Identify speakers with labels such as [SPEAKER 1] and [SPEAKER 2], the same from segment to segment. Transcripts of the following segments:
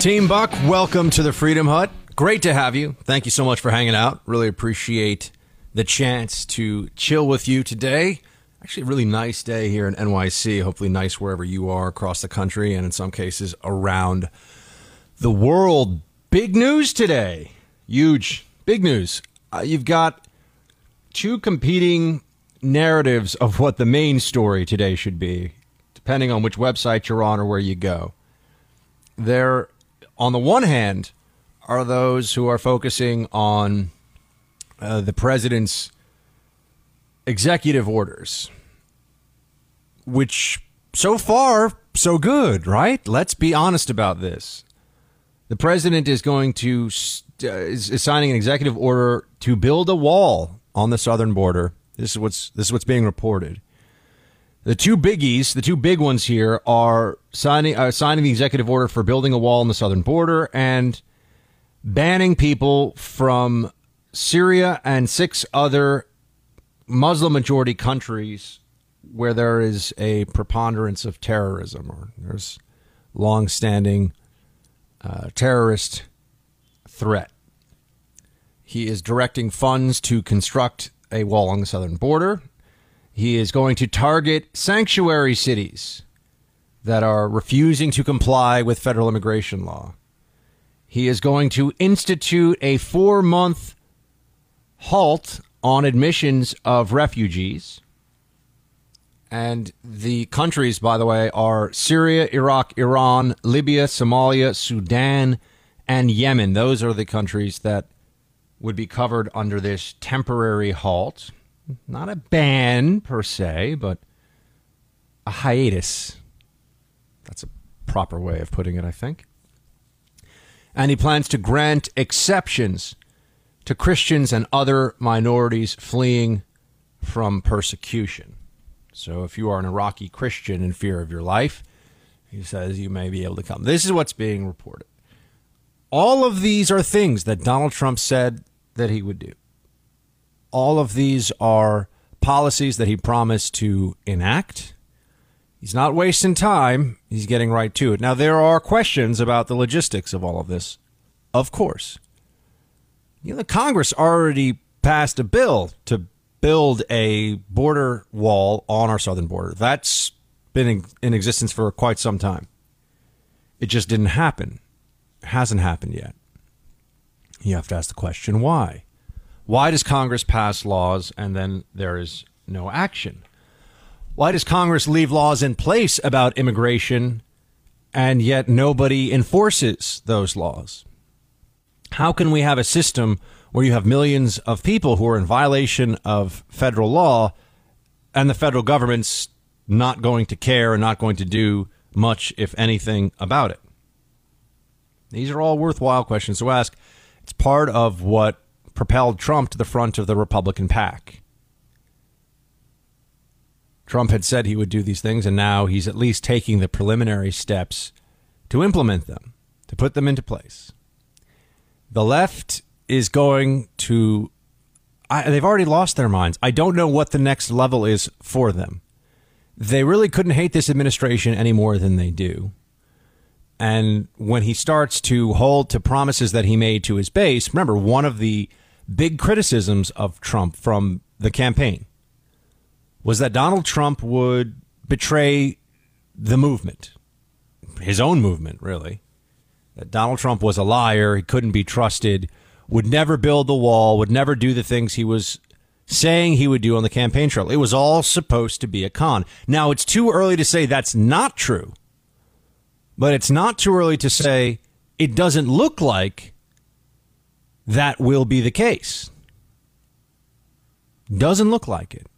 [SPEAKER 1] Team Buck, welcome to the Freedom Hut. Great to have you. Thank you so much for hanging out. Really appreciate the chance to chill with you today. Actually, a really nice day here in NYC. Hopefully, nice wherever you are across the country and in some cases around the world. Big news today. Huge. Big news. Uh, you've got two competing narratives of what the main story today should be, depending on which website you're on or where you go there, on the one hand, are those who are focusing on uh, the president's executive orders, which so far, so good, right? Let's be honest about this. The president is going to uh, is, is signing an executive order to build a wall on the southern border. This is what's this is what's being reported. The two biggies, the two big ones here, are signing uh, signing the executive order for building a wall on the southern border and banning people from Syria and six other Muslim majority countries where there is a preponderance of terrorism or there's long-standing uh, terrorist threat. He is directing funds to construct a wall on the southern border he is going to target sanctuary cities that are refusing to comply with federal immigration law. He is going to institute a four month halt on admissions of refugees. And the countries, by the way, are Syria, Iraq, Iran, Libya, Somalia, Sudan, and Yemen. Those are the countries that would be covered under this temporary halt not a ban per se, but a hiatus. That's a proper way of putting it, I think. And he plans to grant exceptions to Christians and other minorities fleeing from persecution. So if you are an Iraqi Christian in fear of your life, he says you may be able to come. This is what's being reported. All of these are things that Donald Trump said that he would do all of these are policies that he promised to enact. He's not wasting time. He's getting right to it. Now, there are questions about the logistics of all of this, of course. You know, the Congress already passed a bill to build a border wall on our southern border. That's been in, existence for quite some time. It just didn't happen. It hasn't happened yet. You have to ask the question why? Why does Congress pass laws and then there is no action? Why does Congress leave laws in place about immigration and yet nobody enforces those laws? How can we have a system where you have millions of people who are in violation of federal law and the federal government's not going to care and not going to do much, if anything, about it? These are all worthwhile questions to ask. It's part of what propelled Trump to the front of the Republican pack. Trump had said he would do these things, and now he's at least taking the preliminary steps to implement them, to put them into place. The left is going to, I, they've already lost their minds. I don't know what the next level is for them. They really couldn't hate this administration any more than they do. And when he starts to hold to promises that he made to his base, remember, one of the big criticisms of Trump from the campaign was that Donald Trump would betray the movement, his own movement, really. That Donald Trump was a liar, he couldn't be trusted, would never build the wall, would never do the things he was saying he would do on the campaign trail. It was all supposed to be a con. Now, it's too early to say that's not true, but it's not too early to say it doesn't look like that will be the case. Doesn't look like it.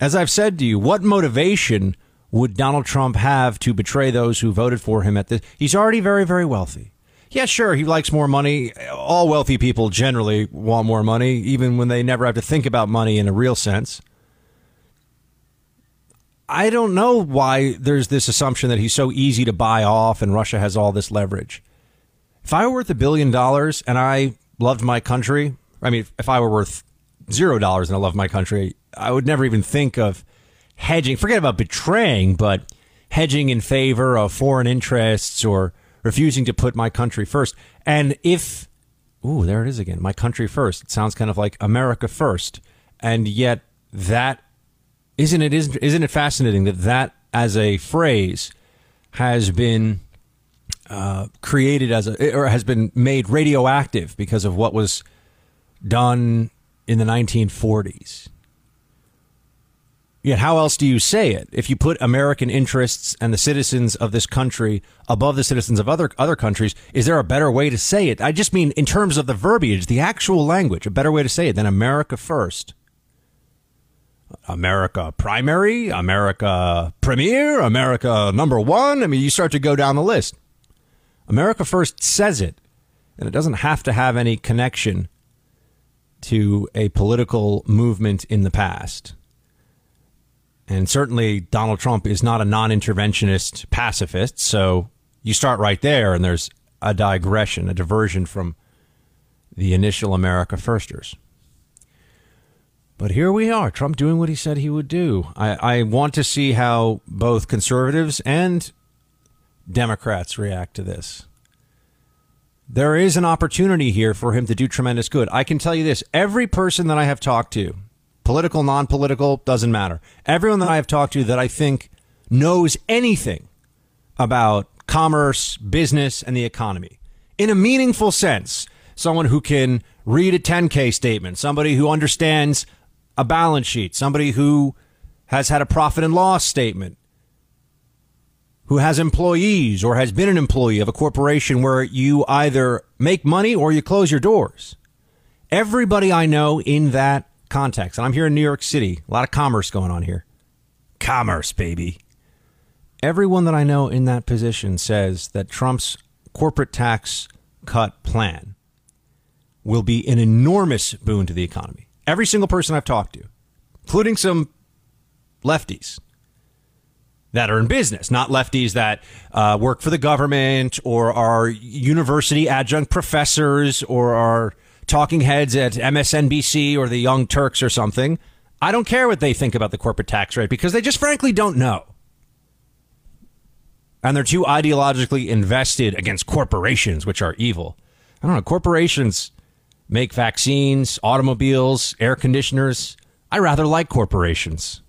[SPEAKER 1] As I've said to you, what motivation would Donald Trump have to betray those who voted for him at this? He's already very, very wealthy. Yeah, sure, he likes more money. All wealthy people generally want more money, even when they never have to think about money in a real sense. I don't know why there's this assumption that he's so easy to buy off and Russia has all this leverage. If I were worth a billion dollars and I loved my country, I mean, if I were worth zero dollars and I love my country, I would never even think of hedging. Forget about betraying, but hedging in favor of foreign interests or refusing to put my country first. And if, ooh, there it is again, my country first. It sounds kind of like America first. And yet that isn't it isn't, isn't it fascinating that that as a phrase has been uh, created as a or has been made radioactive because of what was done in the 1940s. Yet, how else do you say it? If you put American interests and the citizens of this country above the citizens of other other countries, is there a better way to say it? I just mean in terms of the verbiage, the actual language, a better way to say it than America first. America primary, America premier, America number one. I mean, you start to go down the list. America first says it, and it doesn't have to have any connection to a political movement in the past. And certainly, Donald Trump is not a non interventionist pacifist. So you start right there, and there's a digression, a diversion from the initial America Firsters. But here we are, Trump doing what he said he would do. I, I want to see how both conservatives and Democrats react to this. There is an opportunity here for him to do tremendous good. I can tell you this every person that I have talked to, political, non political, doesn't matter. Everyone that I have talked to that I think knows anything about commerce, business, and the economy in a meaningful sense, someone who can read a 10K statement, somebody who understands a balance sheet, somebody who has had a profit and loss statement, who has employees or has been an employee of a corporation where you either make money or you close your doors. Everybody I know in that context, and I'm here in New York City, a lot of commerce going on here. Commerce, baby. Everyone that I know in that position says that Trump's corporate tax cut plan will be an enormous boon to the economy. Every single person I've talked to, including some lefties that are in business, not lefties that uh, work for the government or are university adjunct professors or are talking heads at MSNBC or the Young Turks or something. I don't care what they think about the corporate tax rate because they just frankly don't know. And they're too ideologically invested against corporations, which are evil. I don't know. Corporations make vaccines, automobiles, air conditioners. I rather like corporations.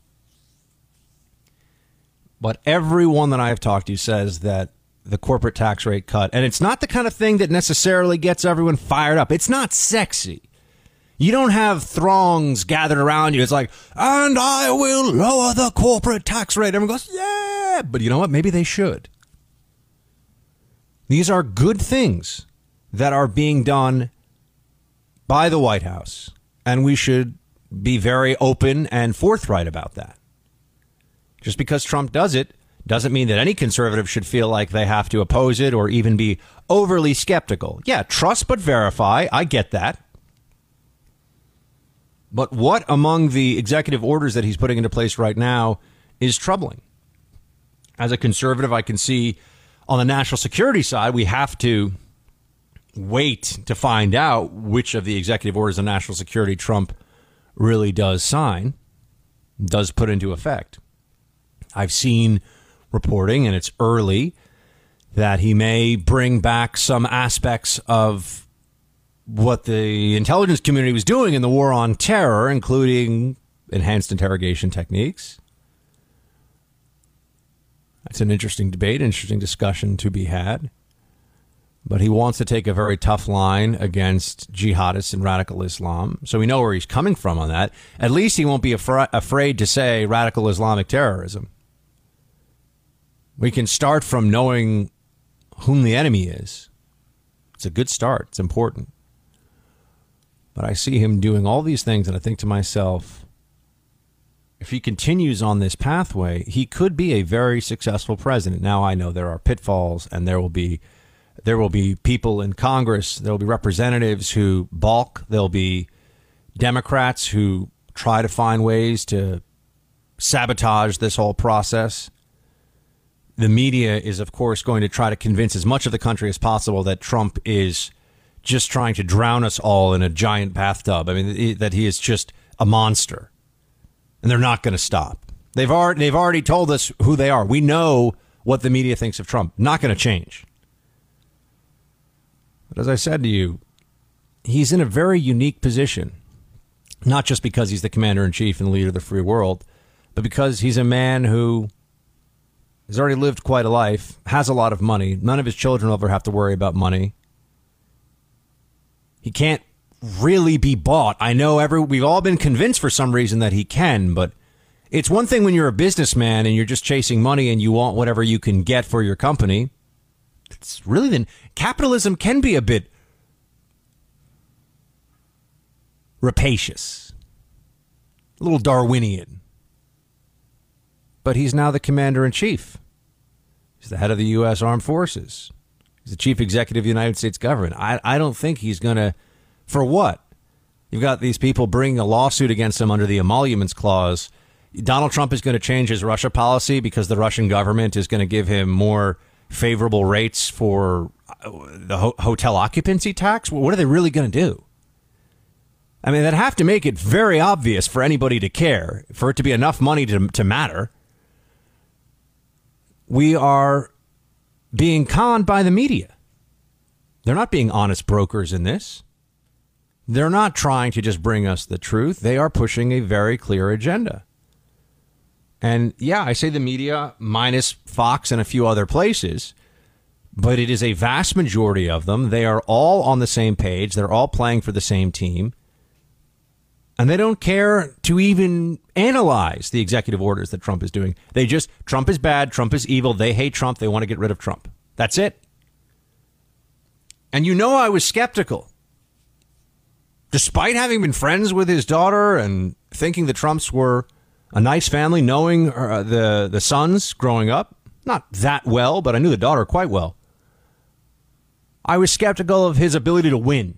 [SPEAKER 1] But everyone that I've talked to says that the corporate tax rate cut, and it's not the kind of thing that necessarily gets everyone fired up. It's not sexy. You don't have throngs gathered around you. It's like, and I will lower the corporate tax rate. Everyone goes, yeah. But you know what? Maybe they should. These are good things that are being done by the White House, and we should be very open and forthright about that. Just because Trump does it doesn't mean that any conservative should feel like they have to oppose it or even be overly skeptical. Yeah, trust but verify. I get that. But what among the executive orders that he's putting into place right now is troubling? As a conservative, I can see on the national security side, we have to wait to find out which of the executive orders of national security Trump really does sign, does put into effect. I've seen reporting, and it's early, that he may bring back some aspects of what the intelligence community was doing in the war on terror, including enhanced interrogation techniques. That's an interesting debate, interesting discussion to be had but he wants to take a very tough line against jihadists and radical Islam. So we know where he's coming from on that. At least he won't be afra- afraid to say radical Islamic terrorism. We can start from knowing whom the enemy is. It's a good start, it's important. But I see him doing all these things, and I think to myself, if he continues on this pathway, he could be a very successful president. Now I know there are pitfalls and there will be there will be people in Congress, there will be representatives who balk, there'll be Democrats who try to find ways to sabotage this whole process. The media is of course going to try to convince as much of the country as possible that Trump is just trying to drown us all in a giant bathtub. I mean that he is just a monster and they're not going to stop. They've already they've already told us who they are. We know what the media thinks of Trump. Not going to change. But as I said to you, he's in a very unique position. Not just because he's the commander in chief and leader of the free world, but because he's a man who has already lived quite a life, has a lot of money. None of his children will ever have to worry about money. He can't really be bought. I know every we've all been convinced for some reason that he can, but it's one thing when you're a businessman and you're just chasing money and you want whatever you can get for your company. It's really then capitalism can be a bit rapacious, a little Darwinian. But he's now the commander in chief. He's the head of the U.S. Armed Forces. He's the chief executive of the United States government. I, I don't think he's going to for what? You've got these people bringing a lawsuit against him under the emoluments clause. Donald Trump is going to change his Russia policy because the Russian government is going to give him more favorable rates for uh, the ho- hotel occupancy tax. What are they really going to do? I mean, they'd have to make it very obvious for anybody to care, for it to be enough money to, to matter. We are being conned by the media. They're not being honest brokers in this. They're not trying to just bring us the truth. They are pushing a very clear agenda. And yeah, I say the media minus Fox and a few other places, but it is a vast majority of them. They are all on the same page. They're all playing for the same team. And they don't care to even analyze the executive orders that Trump is doing. They just, Trump is bad. Trump is evil. They hate Trump. They want to get rid of Trump. That's it. And you know, I was skeptical despite having been friends with his daughter and thinking the Trumps were a nice family, knowing uh, the the sons growing up, not that well, but I knew the daughter quite well. I was skeptical of his ability to win.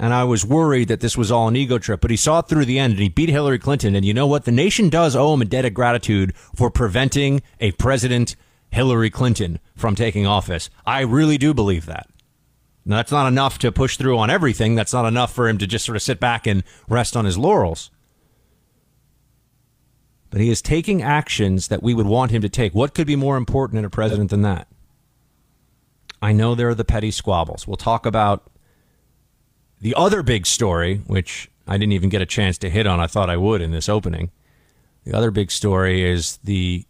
[SPEAKER 1] And I was worried that this was all an ego trip, but he saw it through the end and he beat Hillary Clinton. And you know what? The nation does owe him a debt of gratitude for preventing a president, Hillary Clinton, from taking office. I really do believe that. Now, that's not enough to push through on everything. That's not enough for him to just sort of sit back and rest on his laurels. But he is taking actions that we would want him to take. What could be more important in a president than that? I know there are the petty squabbles. We'll talk about the other big story, which I didn't even get a chance to hit on. I thought I would in this opening. The other big story is the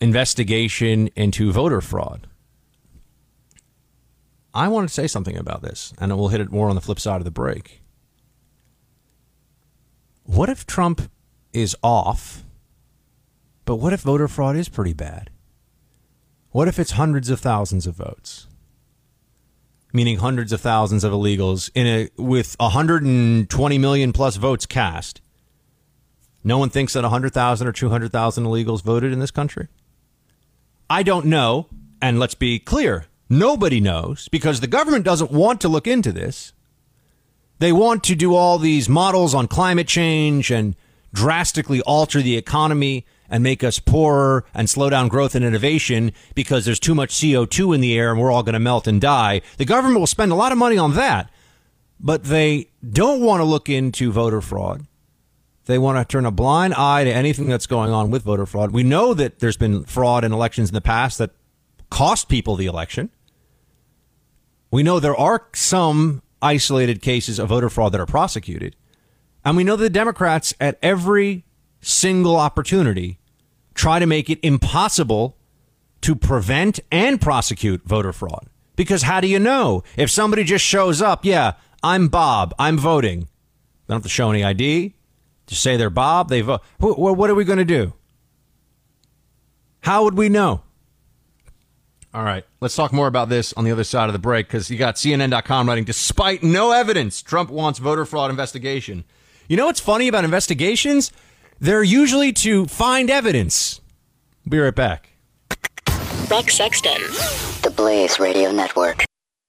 [SPEAKER 1] investigation into voter fraud. I want to say something about this, and we'll hit it more on the flip side of the break. What if Trump is off, but what if voter fraud is pretty bad? What if it's hundreds of thousands of votes? Meaning hundreds of thousands of illegals in a with 120 million plus votes cast. No one thinks that 100,000 or 200,000 illegals voted in this country. I don't know, and let's be clear, Nobody knows because the government doesn't want to look into this. They want to do all these models on climate change and drastically alter the economy and make us poorer and slow down growth and innovation because there's too much CO2 in the air and we're all going to melt and die. The government will spend a lot of money on that, but they don't want to look into voter fraud. They want to turn a blind eye to anything that's going on with voter fraud. We know that there's been fraud in elections in the past that cost people the election. We know there are some isolated cases of voter fraud that are prosecuted. And we know the Democrats, at every single opportunity, try to make it impossible to prevent and prosecute voter fraud. Because how do you know? If somebody just shows up, yeah, I'm Bob, I'm voting. They don't have to show any ID. Just say they're Bob, they vote. What are we going to do? How would we know? All right. Let's talk more about this on the other side of the break because you got CNN.com writing, despite no evidence, Trump wants voter fraud investigation. You know what's funny about investigations? they're usually to find evidence. Be right back.
[SPEAKER 2] Buck Sexton.
[SPEAKER 3] The Blaze Radio Network.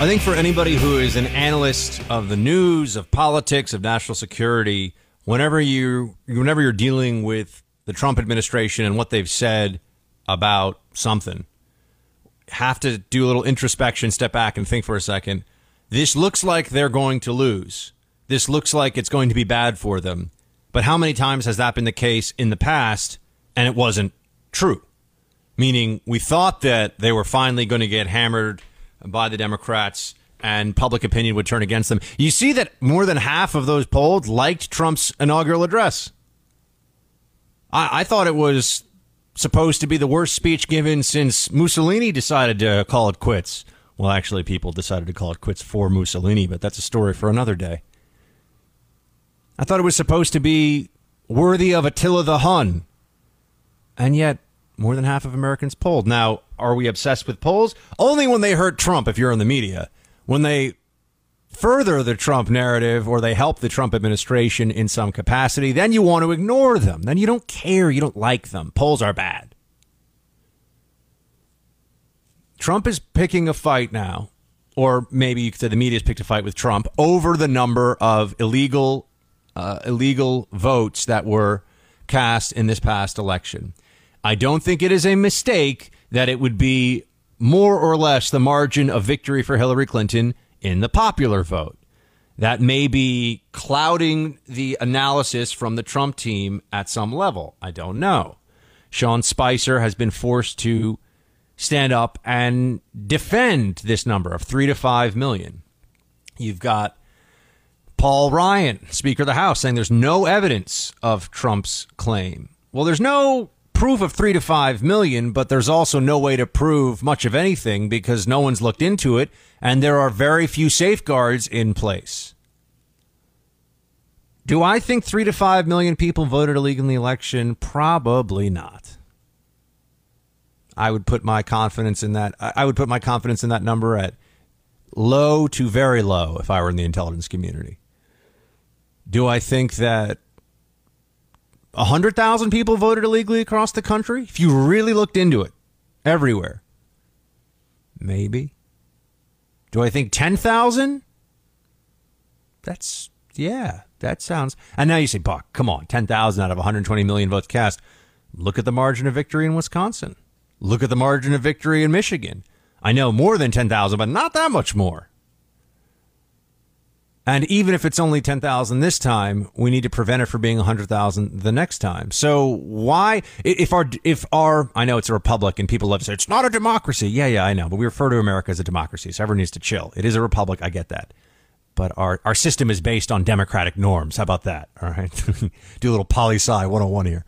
[SPEAKER 1] I think for anybody who is an analyst of the news, of politics, of national security, whenever you whenever you're dealing with the Trump administration and what they've said about something, have to do a little introspection, step back and think for a second. This looks like they're going to lose. This looks like it's going to be bad for them. But how many times has that been the case in the past and it wasn't true? Meaning we thought that they were finally going to get hammered by the Democrats and public opinion would turn against them. You see that more than half of those polled liked Trump's inaugural address. I, I thought it was supposed to be the worst speech given since Mussolini decided to call it quits. Well, actually, people decided to call it quits for Mussolini, but that's a story for another day. I thought it was supposed to be worthy of Attila the Hun. And yet, more than half of Americans polled. Now, are we obsessed with polls? Only when they hurt Trump, if you're in the media. When they further the Trump narrative or they help the Trump administration in some capacity, then you want to ignore them. Then you don't care. You don't like them. Polls are bad. Trump is picking a fight now, or maybe you could say the media's picked a fight with Trump over the number of illegal, uh, illegal votes that were cast in this past election. I don't think it is a mistake that it would be more or less the margin of victory for Hillary Clinton in the popular vote. That may be clouding the analysis from the Trump team at some level. I don't know. Sean Spicer has been forced to stand up and defend this number of three to five million. You've got Paul Ryan, Speaker of the House, saying there's no evidence of Trump's claim. Well, there's no proof of three to five million, but there's also no way to prove much of anything because no one's looked into it, and there are very few safeguards in place. Do I think three to five million people voted illegally in the election? Probably not. I would put my confidence in that. I would put my confidence in that number at low to very low if I were in the intelligence community. Do I think that 100,000 people voted illegally across the country? If you really looked into it, everywhere. Maybe. Do I think 10,000? That's, yeah, that sounds. And now you say, Buck, come on, 10,000 out of 120 million votes cast. Look at the margin of victory in Wisconsin. Look at the margin of victory in Michigan. I know more than 10,000, but not that much more. And even if it's only 10,000 this time, we need to prevent it from being 100,000 the next time. So why, if our, if our, I know it's a republic and people love to say it's not a democracy. Yeah, yeah, I know. But we refer to America as a democracy. So everyone needs to chill. It is a republic. I get that. But our, our system is based on democratic norms. How about that? All right. Do a little poli sci 101 here.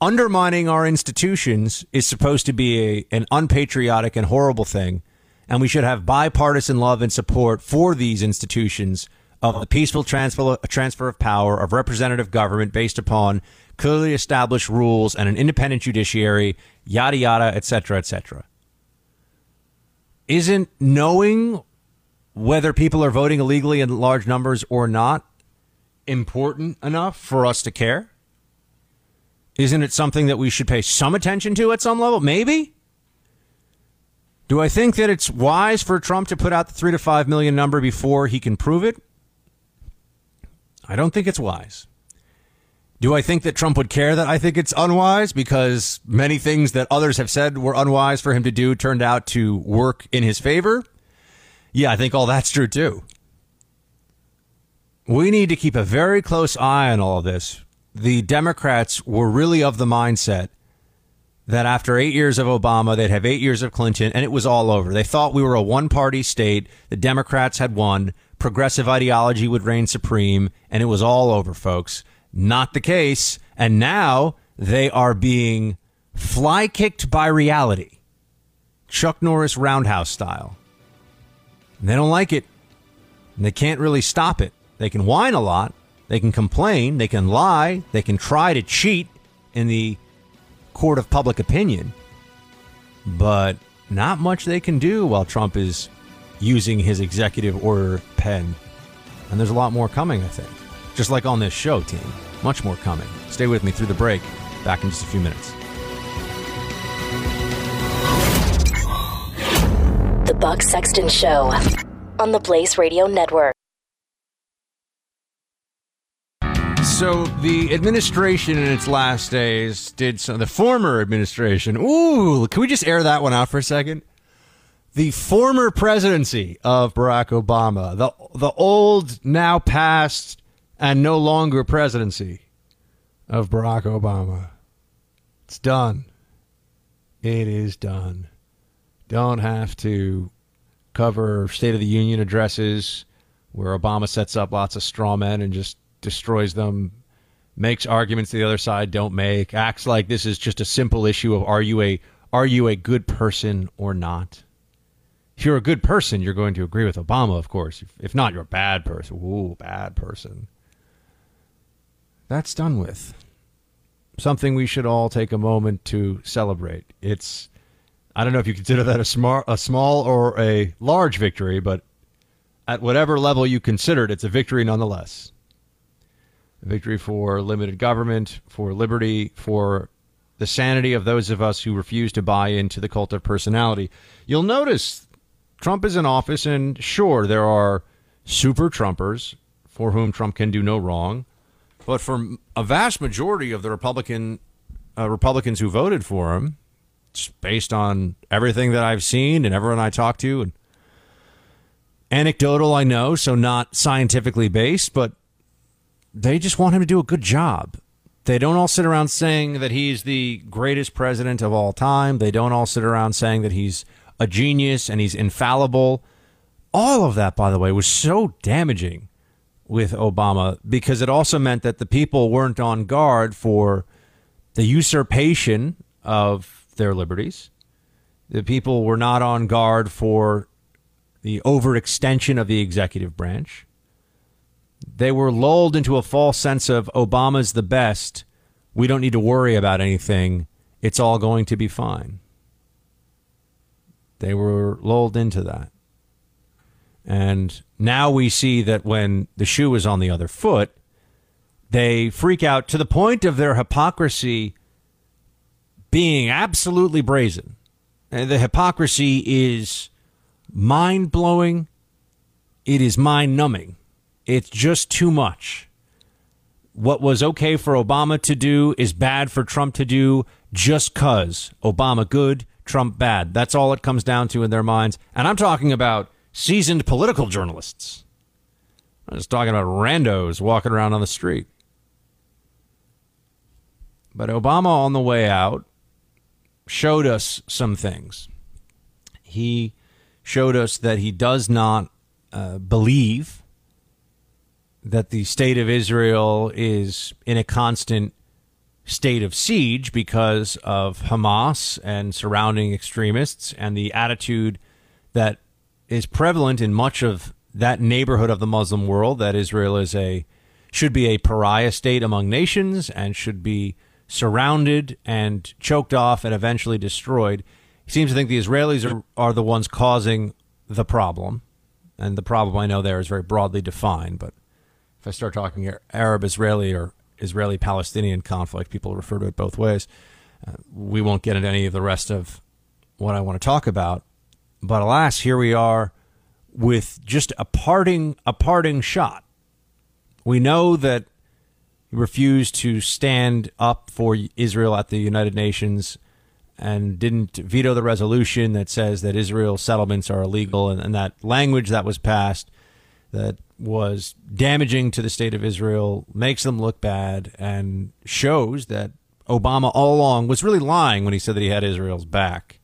[SPEAKER 1] Undermining our institutions is supposed to be a, an unpatriotic and horrible thing and we should have bipartisan love and support for these institutions of the peaceful transfer, transfer of power of representative government based upon clearly established rules and an independent judiciary, yada yada, etc., cetera, et cetera. Isn't knowing whether people are voting illegally in large numbers or not important enough for us to care? Isn't it something that we should pay some attention to at some level? Maybe. Do I think that it's wise for Trump to put out the three to five million number before he can prove it? I don't think it's wise. Do I think that Trump would care that I think it's unwise because many things that others have said were unwise for him to do turned out to work in his favor? Yeah, I think all that's true too. We need to keep a very close eye on all of this. The Democrats were really of the mindset that after eight years of Obama, they'd have eight years of Clinton, and it was all over. They thought we were a one party state. The Democrats had won. Progressive ideology would reign supreme, and it was all over, folks. Not the case. And now they are being fly kicked by reality. Chuck Norris roundhouse style. And they don't like it. And they can't really stop it. They can whine a lot. They can complain. They can lie. They can try to cheat in the court of public opinion. But not much they can do while Trump is using his executive order pen. And there's a lot more coming, I think. Just like on this show, team. Much more coming. Stay with me through the break. Back in just a few minutes.
[SPEAKER 2] The Buck Sexton Show on the Blaze Radio Network.
[SPEAKER 1] So the administration in its last days did some. The former administration. Ooh, can we just air that one out for a second? The former presidency of Barack Obama, the the old, now past, and no longer presidency of Barack Obama. It's done. It is done. Don't have to cover State of the Union addresses where Obama sets up lots of straw men and just destroys them, makes arguments the other side don't make, acts like this is just a simple issue of are you a are you a good person or not? If you're a good person, you're going to agree with Obama, of course. If, not, you're a bad person. Ooh, bad person. That's done with. Something we should all take a moment to celebrate. It's I don't know if you consider that a small a small or a large victory, but at whatever level you consider it, it's a victory nonetheless victory for limited government, for liberty, for the sanity of those of us who refuse to buy into the cult of personality. You'll notice Trump is in office, and sure, there are super Trumpers for whom Trump can do no wrong, but for a vast majority of the Republican uh, Republicans who voted for him, based on everything that I've seen and everyone I talk to, and anecdotal, I know, so not scientifically based, but they just want him to do a good job. They don't all sit around saying that he's the greatest president of all time. They don't all sit around saying that he's a genius and he's infallible. All of that, by the way, was so damaging with Obama because it also meant that the people weren't on guard for the usurpation of their liberties. The people were not on guard for the overextension of the executive branch. They were lulled into a false sense of Obama's the best. We don't need to worry about anything. It's all going to be fine. They were lulled into that. And now we see that when the shoe is on the other foot, they freak out to the point of their hypocrisy being absolutely brazen. And the hypocrisy is mind blowing, it is mind numbing. It's just too much. What was okay for Obama to do is bad for Trump to do just because Obama good, Trump bad. That's all it comes down to in their minds. And I'm talking about seasoned political journalists. I'm just talking about randos walking around on the street. But Obama, on the way out, showed us some things. He showed us that he does not uh, believe that the state of Israel is in a constant state of siege because of Hamas and surrounding extremists and the attitude that is prevalent in much of that neighborhood of the Muslim world that Israel is a should be a pariah state among nations and should be surrounded and choked off and eventually destroyed. He seems to think the Israelis are, are the ones causing the problem. And the problem I know there is very broadly defined, but if I start talking Arab Israeli or Israeli Palestinian conflict, people refer to it both ways. Uh, we won't get into any of the rest of what I want to talk about. But alas, here we are with just a parting a parting shot. We know that he refused to stand up for Israel at the United Nations and didn't veto the resolution that says that Israel settlements are illegal and, and that language that was passed that was damaging to the state of Israel, makes them look bad, and shows that Obama all along was really lying when he said that he had Israel's back.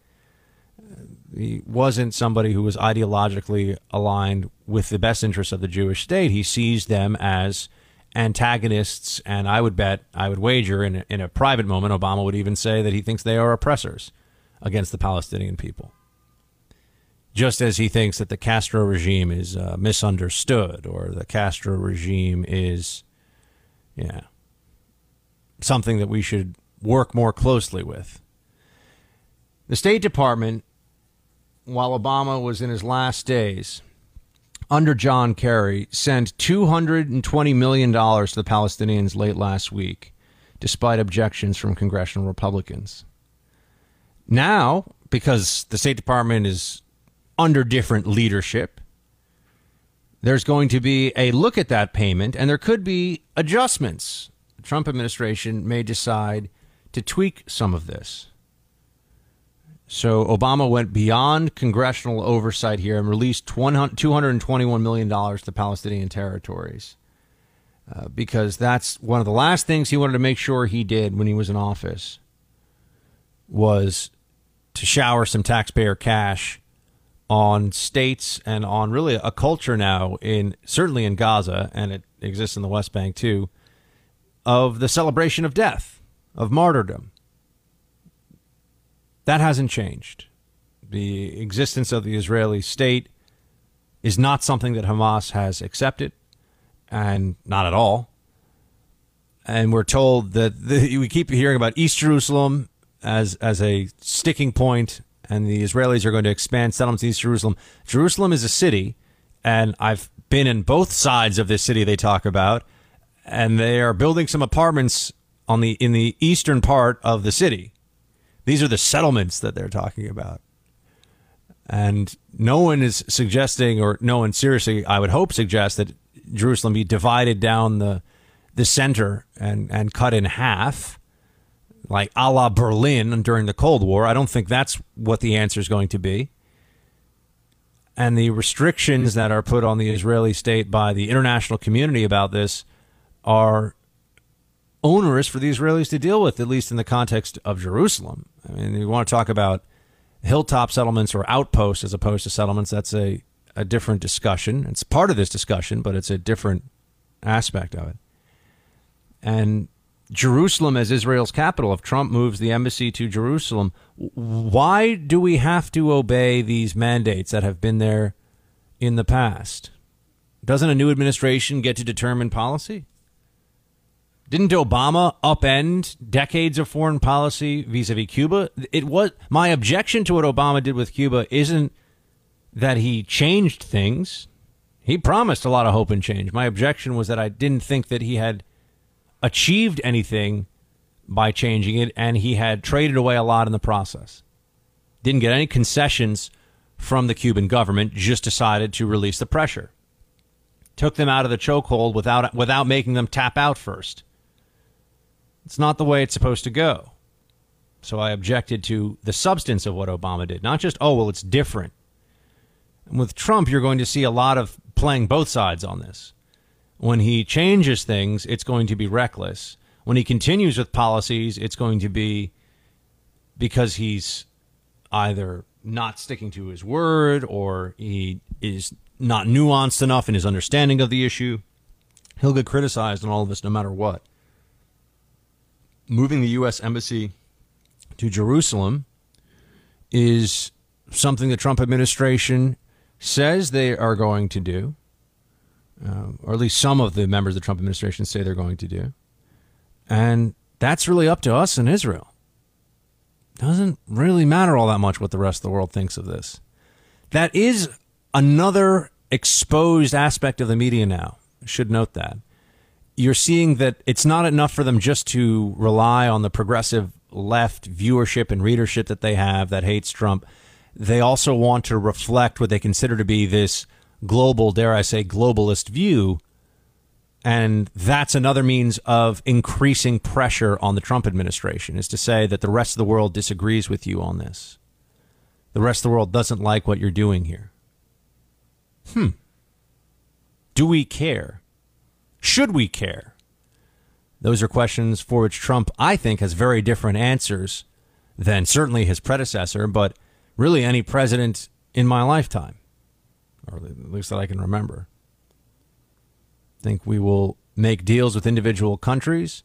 [SPEAKER 1] He wasn't somebody who was ideologically aligned with the best interests of the Jewish state. He sees them as antagonists, and I would bet, I would wager in a, in a private moment, Obama would even say that he thinks they are oppressors against the Palestinian people. Just as he thinks that the Castro regime is uh, misunderstood or the Castro regime is, yeah, something that we should work more closely with. The State Department, while Obama was in his last days, under John Kerry, sent $220 million to the Palestinians late last week, despite objections from congressional Republicans. Now, because the State Department is under different leadership, there's going to be a look at that payment, and there could be adjustments. The Trump administration may decide to tweak some of this. So Obama went beyond congressional oversight here and released $221 million to Palestinian territories uh, because that's one of the last things he wanted to make sure he did when he was in office was to shower some taxpayer cash on states and on really a culture now in certainly in Gaza and it exists in the West Bank too of the celebration of death of martyrdom that hasn't changed. The existence of the Israeli state is not something that Hamas has accepted, and not at all. And we're told that the, we keep hearing about East Jerusalem as as a sticking point, and the Israelis are going to expand settlements in East Jerusalem. Jerusalem is a city, and I've been in both sides of this city they talk about, and they are building some apartments on the in the eastern part of the city these are the settlements that they're talking about. And no one is suggesting, or no one seriously, I would hope, suggests that Jerusalem be divided down the the center and, and cut in half, like a la Berlin during the Cold War. I don't think that's what the answer is going to be. And the restrictions that are put on the Israeli state by the international community about this are onerous for the Israelis to deal with, at least in the context of Jerusalem. I mean, you want to talk about hilltop settlements or outposts as opposed to settlements, that's a, a different discussion. It's part of this discussion, but it's a different aspect of it. And Jerusalem as Israel's capital, if Trump moves the embassy to Jerusalem, why do we have to obey these mandates that have been there in the past? Doesn't a new administration get to determine policy? Didn't Obama upend decades of foreign policy vis-a-vis Cuba? It was my objection to what Obama did with Cuba isn't that he changed things. He promised a lot of hope and change. My objection was that I didn't think that he had achieved anything by changing it and he had traded away a lot in the process. Didn't get any concessions from the Cuban government, just decided to release the pressure. Took them out of the chokehold without without making them tap out first. It's not the way it's supposed to go. So I objected to the substance of what Obama did, not just, oh, well, it's different. And with Trump, you're going to see a lot of playing both sides on this. When he changes things, it's going to be reckless. When he continues with policies, it's going to be because he's either not sticking to his word or he is not nuanced enough in his understanding of the issue. He'll get criticized on all of this no matter what moving the U.S. Embassy to Jerusalem is something the Trump administration says they are going to do, uh, or at least some of the members of the Trump administration say they're going to do. And that's really up to us in Israel. Doesn't really matter all that much what the rest of the world thinks of this. That is another exposed aspect of the media now. Should note that you're seeing that it's not enough for them just to rely on the progressive left viewership and readership that they have that hates Trump. They also want to reflect what they consider to be this global, dare I say, globalist view. And that's another means of increasing pressure on the Trump administration is to say that the rest of the world disagrees with you on this. The rest of the world doesn't like what you're doing here. Hmm. Do we care? Should we care? Those are questions for which Trump, I think, has very different answers than certainly his predecessor, but really any president in my lifetime, or at least that I can remember. I think we will make deals with individual countries.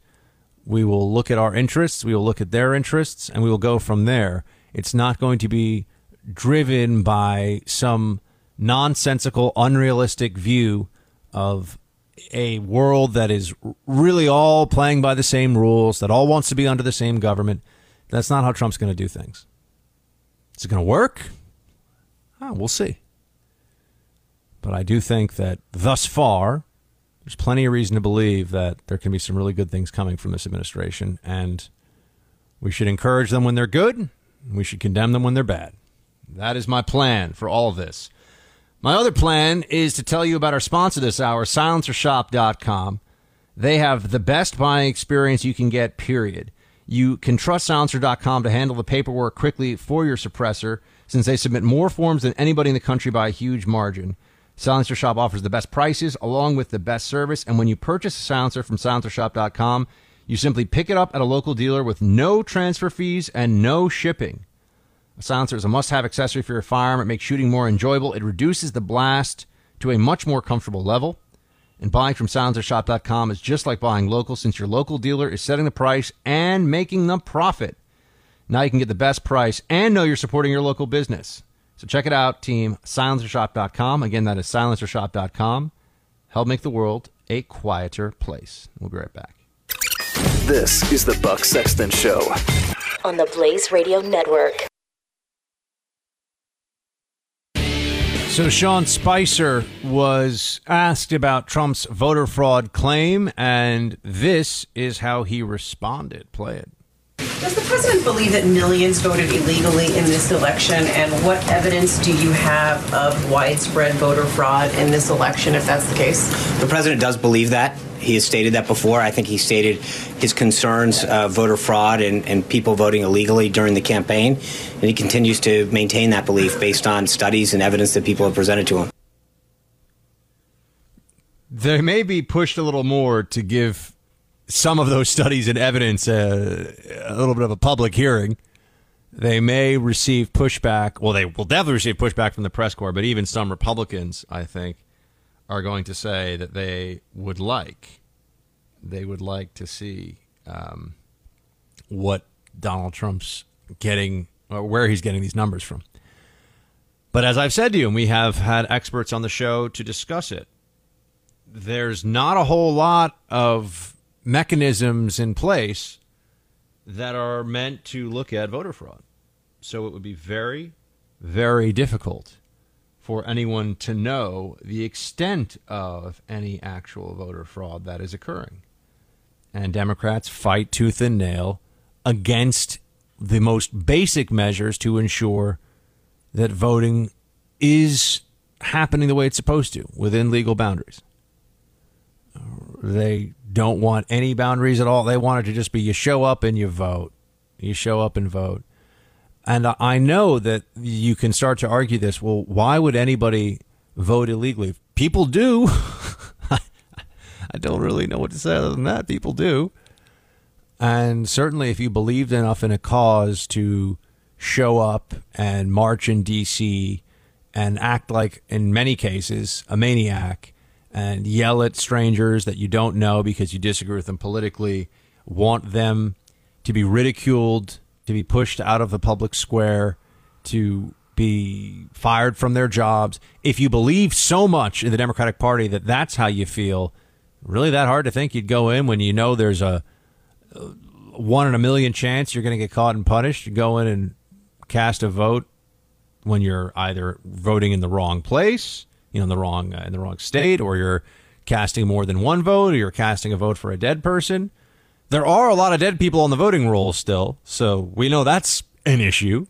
[SPEAKER 1] We will look at our interests, we will look at their interests, and we will go from there. It's not going to be driven by some nonsensical, unrealistic view of a world that is really all playing by the same rules, that all wants to be under the same government. That's not how Trump's going to do things. Is it going to work? Oh, we'll see. But I do think that thus far, there's plenty of reason to believe that there can be some really good things coming from this administration. And we should encourage them when they're good, we should condemn them when they're bad. That is my plan for all of this. My other plan is to tell you about our sponsor this hour, silencershop.com. They have the best buying experience you can get, period. You can trust silencer.com to handle the paperwork quickly for your suppressor since they submit more forms than anybody in the country by a huge margin. Silencer Shop offers the best prices along with the best service. And when you purchase a silencer from silencershop.com, you simply pick it up at a local dealer with no transfer fees and no shipping. A silencer is a must have accessory for your firearm. It makes shooting more enjoyable. It reduces the blast to a much more comfortable level. And buying from silencershop.com is just like buying local since your local dealer is setting the price and making the profit. Now you can get the best price and know you're supporting your local business. So check it out, team. Silencershop.com. Again, that is silencershop.com. Help make the world a quieter place. We'll be right back.
[SPEAKER 4] This is the Buck Sexton Show.
[SPEAKER 2] On the Blaze Radio Network.
[SPEAKER 1] So Sean Spicer was asked about Trump's voter fraud claim, and this is how he responded. Play it.
[SPEAKER 5] Does the president believe that millions voted illegally in this election? And what evidence do you have of widespread voter fraud in this election, if that's the case?
[SPEAKER 6] The president does believe that. He has stated that before. I think he stated his concerns of voter fraud and, and people voting illegally during the campaign. And he continues to maintain that belief based on studies and evidence that people have presented to him.
[SPEAKER 1] They may be pushed a little more to give some of those studies and evidence uh, a little bit of a public hearing. They may receive pushback. Well, they will definitely receive pushback from the press corps, but even some Republicans, I think, are going to say that they would like they would like to see um, what Donald Trump's getting or where he's getting these numbers from. But as I've said to you, and we have had experts on the show to discuss it, there's not a whole lot of mechanisms in place that are meant to look at voter fraud. So it would be very, very difficult for anyone to know the extent of any actual voter fraud that is occurring. And Democrats fight tooth and nail against the most basic measures to ensure that voting is happening the way it's supposed to within legal boundaries. They don't want any boundaries at all. They want it to just be you show up and you vote. You show up and vote. And I know that you can start to argue this. Well, why would anybody vote illegally? People do. I don't really know what to say other than that. People do. And certainly, if you believed enough in a cause to show up and march in D.C. and act like, in many cases, a maniac and yell at strangers that you don't know because you disagree with them politically, want them to be ridiculed to be pushed out of the public square, to be fired from their jobs. If you believe so much in the Democratic Party that that's how you feel, really that hard to think you'd go in when you know there's a one in a million chance you're going to get caught and punished. You go in and cast a vote when you're either voting in the wrong place, you know, in the wrong uh, in the wrong state, or you're casting more than one vote, or you're casting a vote for a dead person. There are a lot of dead people on the voting rolls still, so we know that's an issue.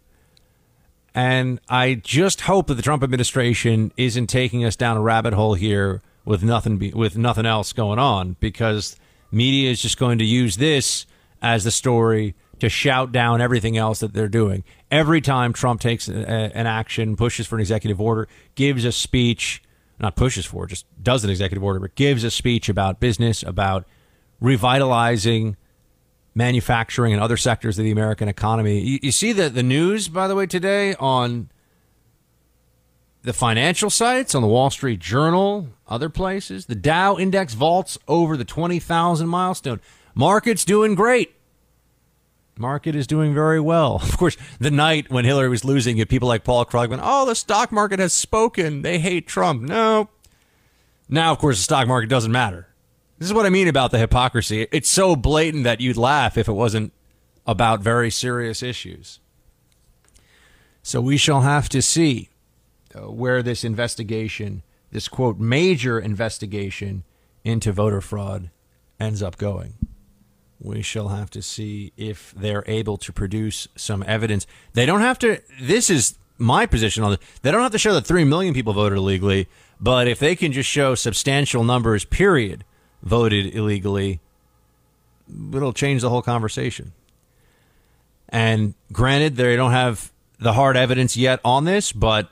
[SPEAKER 1] And I just hope that the Trump administration isn't taking us down a rabbit hole here with nothing be, with nothing else going on because media is just going to use this as the story to shout down everything else that they're doing. Every time Trump takes a, an action, pushes for an executive order, gives a speech, not pushes for, just does an executive order, but gives a speech about business, about revitalizing manufacturing and other sectors of the American economy. You, you see the, the news, by the way, today on the financial sites, on the Wall Street Journal, other places. The Dow index vaults over the 20,000 milestone. Market's doing great. Market is doing very well. Of course, the night when Hillary was losing, you people like Paul Krugman, oh, the stock market has spoken. They hate Trump. No. Now, of course, the stock market doesn't matter. This is what I mean about the hypocrisy. It's so blatant that you'd laugh if it wasn't about very serious issues. So we shall have to see uh, where this investigation, this quote, major investigation into voter fraud ends up going. We shall have to see if they're able to produce some evidence. They don't have to, this is my position on it. They don't have to show that 3 million people voted illegally, but if they can just show substantial numbers, period, voted illegally, it'll change the whole conversation. And granted, they don't have the hard evidence yet on this, but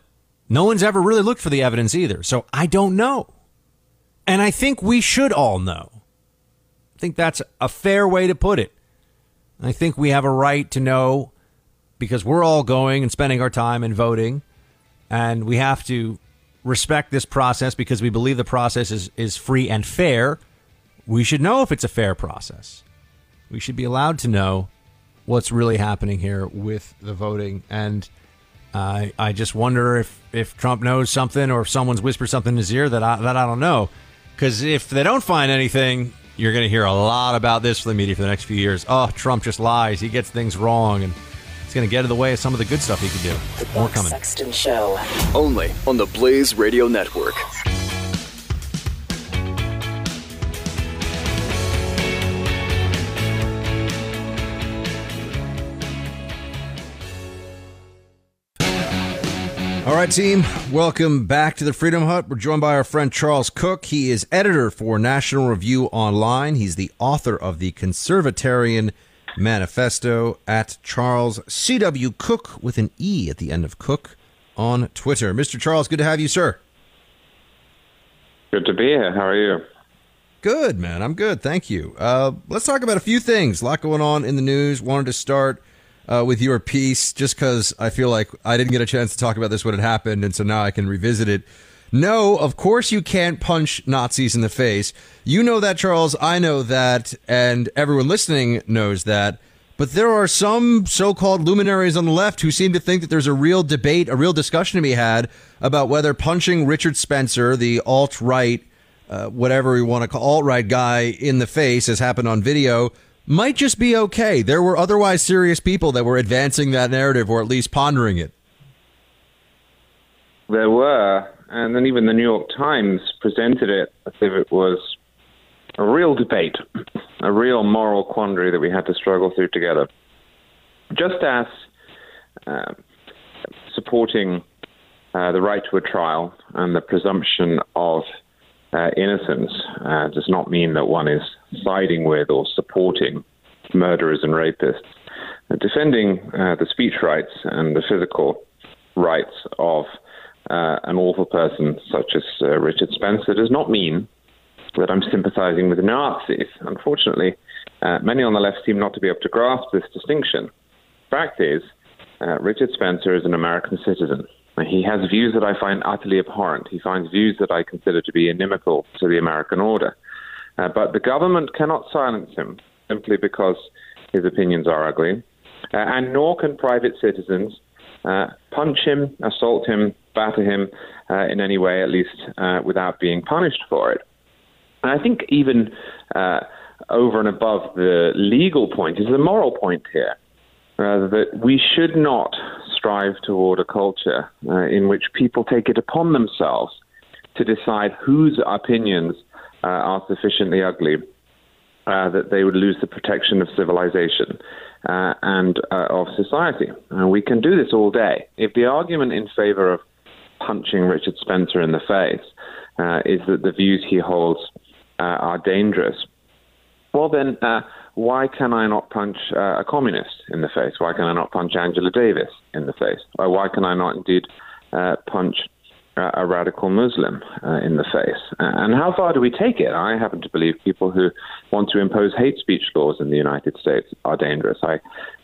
[SPEAKER 1] no one's ever really looked for the evidence either. So I don't know. And I think we should all know. I think that's a fair way to put it. I think we have a right to know because we're all going and spending our time and voting, and we have to respect this process because we believe the process is, is free and fair. We should know if it's a fair process. We should be allowed to know what's really happening here with the voting. And I I just wonder if, if Trump knows something or if someone's whispered something in his ear that I, that I don't know. Because if they don't find anything, you're going to hear a lot about this from the media for the next few years. Oh, Trump just lies. He gets things wrong. And it's going to get in the way of some of the good stuff he can do.
[SPEAKER 2] The
[SPEAKER 1] More
[SPEAKER 2] Buck
[SPEAKER 1] coming.
[SPEAKER 2] Sexton Show.
[SPEAKER 4] Only on the Blaze Radio Network.
[SPEAKER 1] All right, team. Welcome back to the Freedom Hut. We're joined by our friend Charles Cooke. He is editor for National Review Online. He's the author of the Conservatarian Manifesto at Charles C.W. Cooke with an E at the end of Cook on Twitter. Mr. Charles, good to have you, sir.
[SPEAKER 7] Good to be here. How are you?
[SPEAKER 1] Good, man. I'm good. Thank you. Uh, let's talk about a few things. A lot going on in the news. Wanted to start uh, with your piece just because I feel like I didn't get a chance to talk about this when it happened, and so now I can revisit it. No, of course you can't punch Nazis in the face. You know that, Charles. I know that, and everyone listening knows that. But there are some so called luminaries on the left who seem to think that there's a real debate, a real discussion to be had about whether punching Richard Spencer, the alt right, uh, whatever we want to call alt right guy, in the face, as happened on video, might just be okay. There were otherwise serious people that were advancing that narrative or at least pondering it.
[SPEAKER 7] There were, and then even the New York Times presented it as if it was a real debate, a real moral quandary that we had to struggle through together. Just as uh, supporting uh, the right to a trial and the presumption of uh, innocence uh, does not mean that one is siding with or supporting murderers and rapists. Uh, defending uh, the speech rights and the physical rights of uh, an awful person such as Richard Spencer does not mean that I'm sympathizing with Nazis. Unfortunately, many on the left seem not to be able to grasp this distinction. Fact is, Richard Spencer is an American citizen. He has views that I find utterly abhorrent. He finds views that I consider to be inimical to the American order. Uh, but the government cannot silence him simply because his opinions are ugly, uh, and nor can private citizens uh, punch him, assault him, batter him uh, in any way, at least uh, without being punished for it. And I think even uh, over and above the legal point is the moral point here. That we should not strive toward a culture uh, in which people take it upon themselves to decide whose opinions uh, are sufficiently ugly uh, that they would lose the protection of civilization uh, and uh, of society. And we can do this all day. If the argument in favor of punching Richard Spencer in the face is that the views he holds are dangerous, well, then why can I not punch uh, a communist in the face? Why can I not punch Angela Davis in the face? Or why can I not indeed uh, punch uh, a radical Muslim uh, in the face? and how far do we take it? I happen to believe people who want to impose hate speech laws in the United States are dangerous. I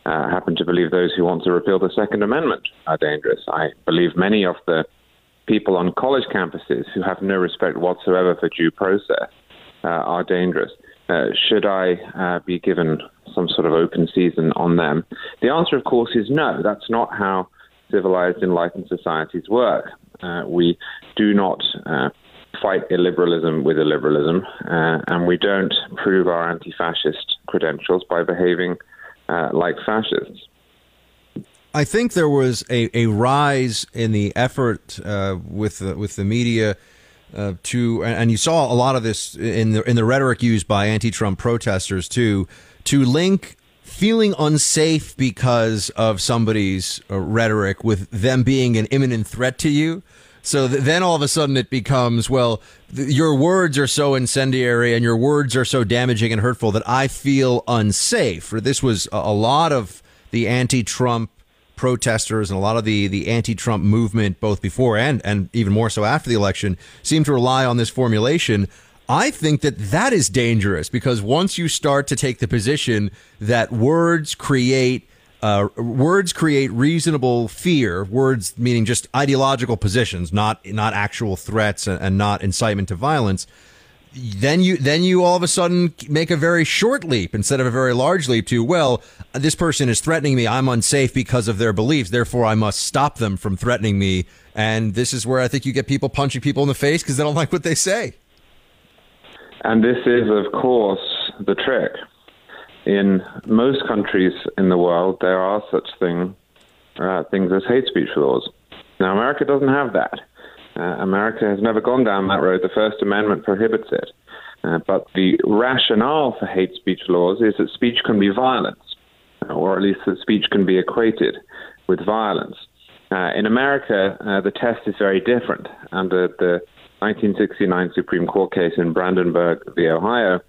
[SPEAKER 7] uh, happen to believe those who want to repeal the Second Amendment are dangerous. I believe many of the people on college campuses who have no respect whatsoever for due process uh, are dangerous. Uh, should I uh, be given some sort of open season on them? The answer, of course, is no. That's not how civilized, enlightened societies work. Uh, we do not uh, fight illiberalism with illiberalism, uh, and we don't prove our anti fascist credentials by behaving like fascists.
[SPEAKER 1] I think there was a, a rise in the effort with the, with the media uh, to, and you saw a lot of this in the in the rhetoric used by anti-Trump protesters too, to link feeling unsafe because of somebody's uh, rhetoric with them being an imminent threat to you. So th- then all of a sudden it becomes, well, th- your words are so incendiary and your words are so damaging and hurtful that I feel unsafe. This was a, a lot of the anti-Trump protesters and a lot of the, the anti-Trump movement, both before and, and even more so after the election, seem to rely on this formulation. I think that that is dangerous because once you start to take the position that words create uh, words create reasonable fear. Words meaning just ideological positions, not not actual threats and, and not incitement to violence then you then you all of a sudden make a very short leap instead of a very large leap to well this person is threatening me. I'm unsafe because of their beliefs. Therefore i must stop them from threatening me. And this is where i think you get people punching people in the face because they don't like what they say.
[SPEAKER 7] And this is of course the trick. In most countries in the world there are such thing, uh, things as hate speech laws. Now america doesn't have that uh, America has never gone down that road. The First Amendment prohibits it. Uh, but the rationale for hate speech laws is that speech can be violence, or at least that speech can be equated with violence. Uh, in America, uh, the test is very different. Under the 1969 Supreme Court case in Brandenburg v. Ohio,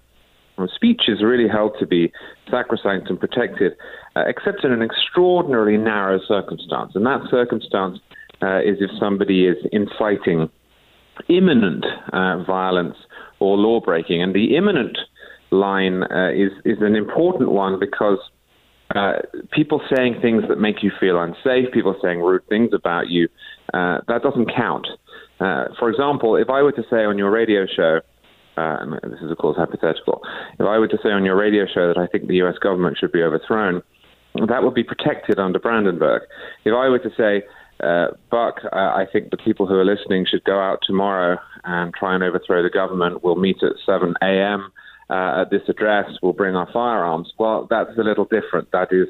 [SPEAKER 7] speech is really held to be sacrosanct and protected, uh, except in an extraordinarily narrow circumstance. And that circumstance uh, is if somebody is inciting imminent uh, violence or law breaking. And the imminent line uh, is, is an important one because uh, people saying things that make you feel unsafe, people saying rude things about you, uh, that doesn't count. Uh, for example, if I were to say on your radio show, this is of course hypothetical, if I were to say on your radio show that I think the US government should be overthrown, that would be protected under Brandenburg. If I were to say, uh, Buck, uh, I think the people who are listening should go out tomorrow and try and overthrow the government. We'll meet at 7 a.m. Uh, at this address. We'll bring our firearms. Well, that's a little different. That is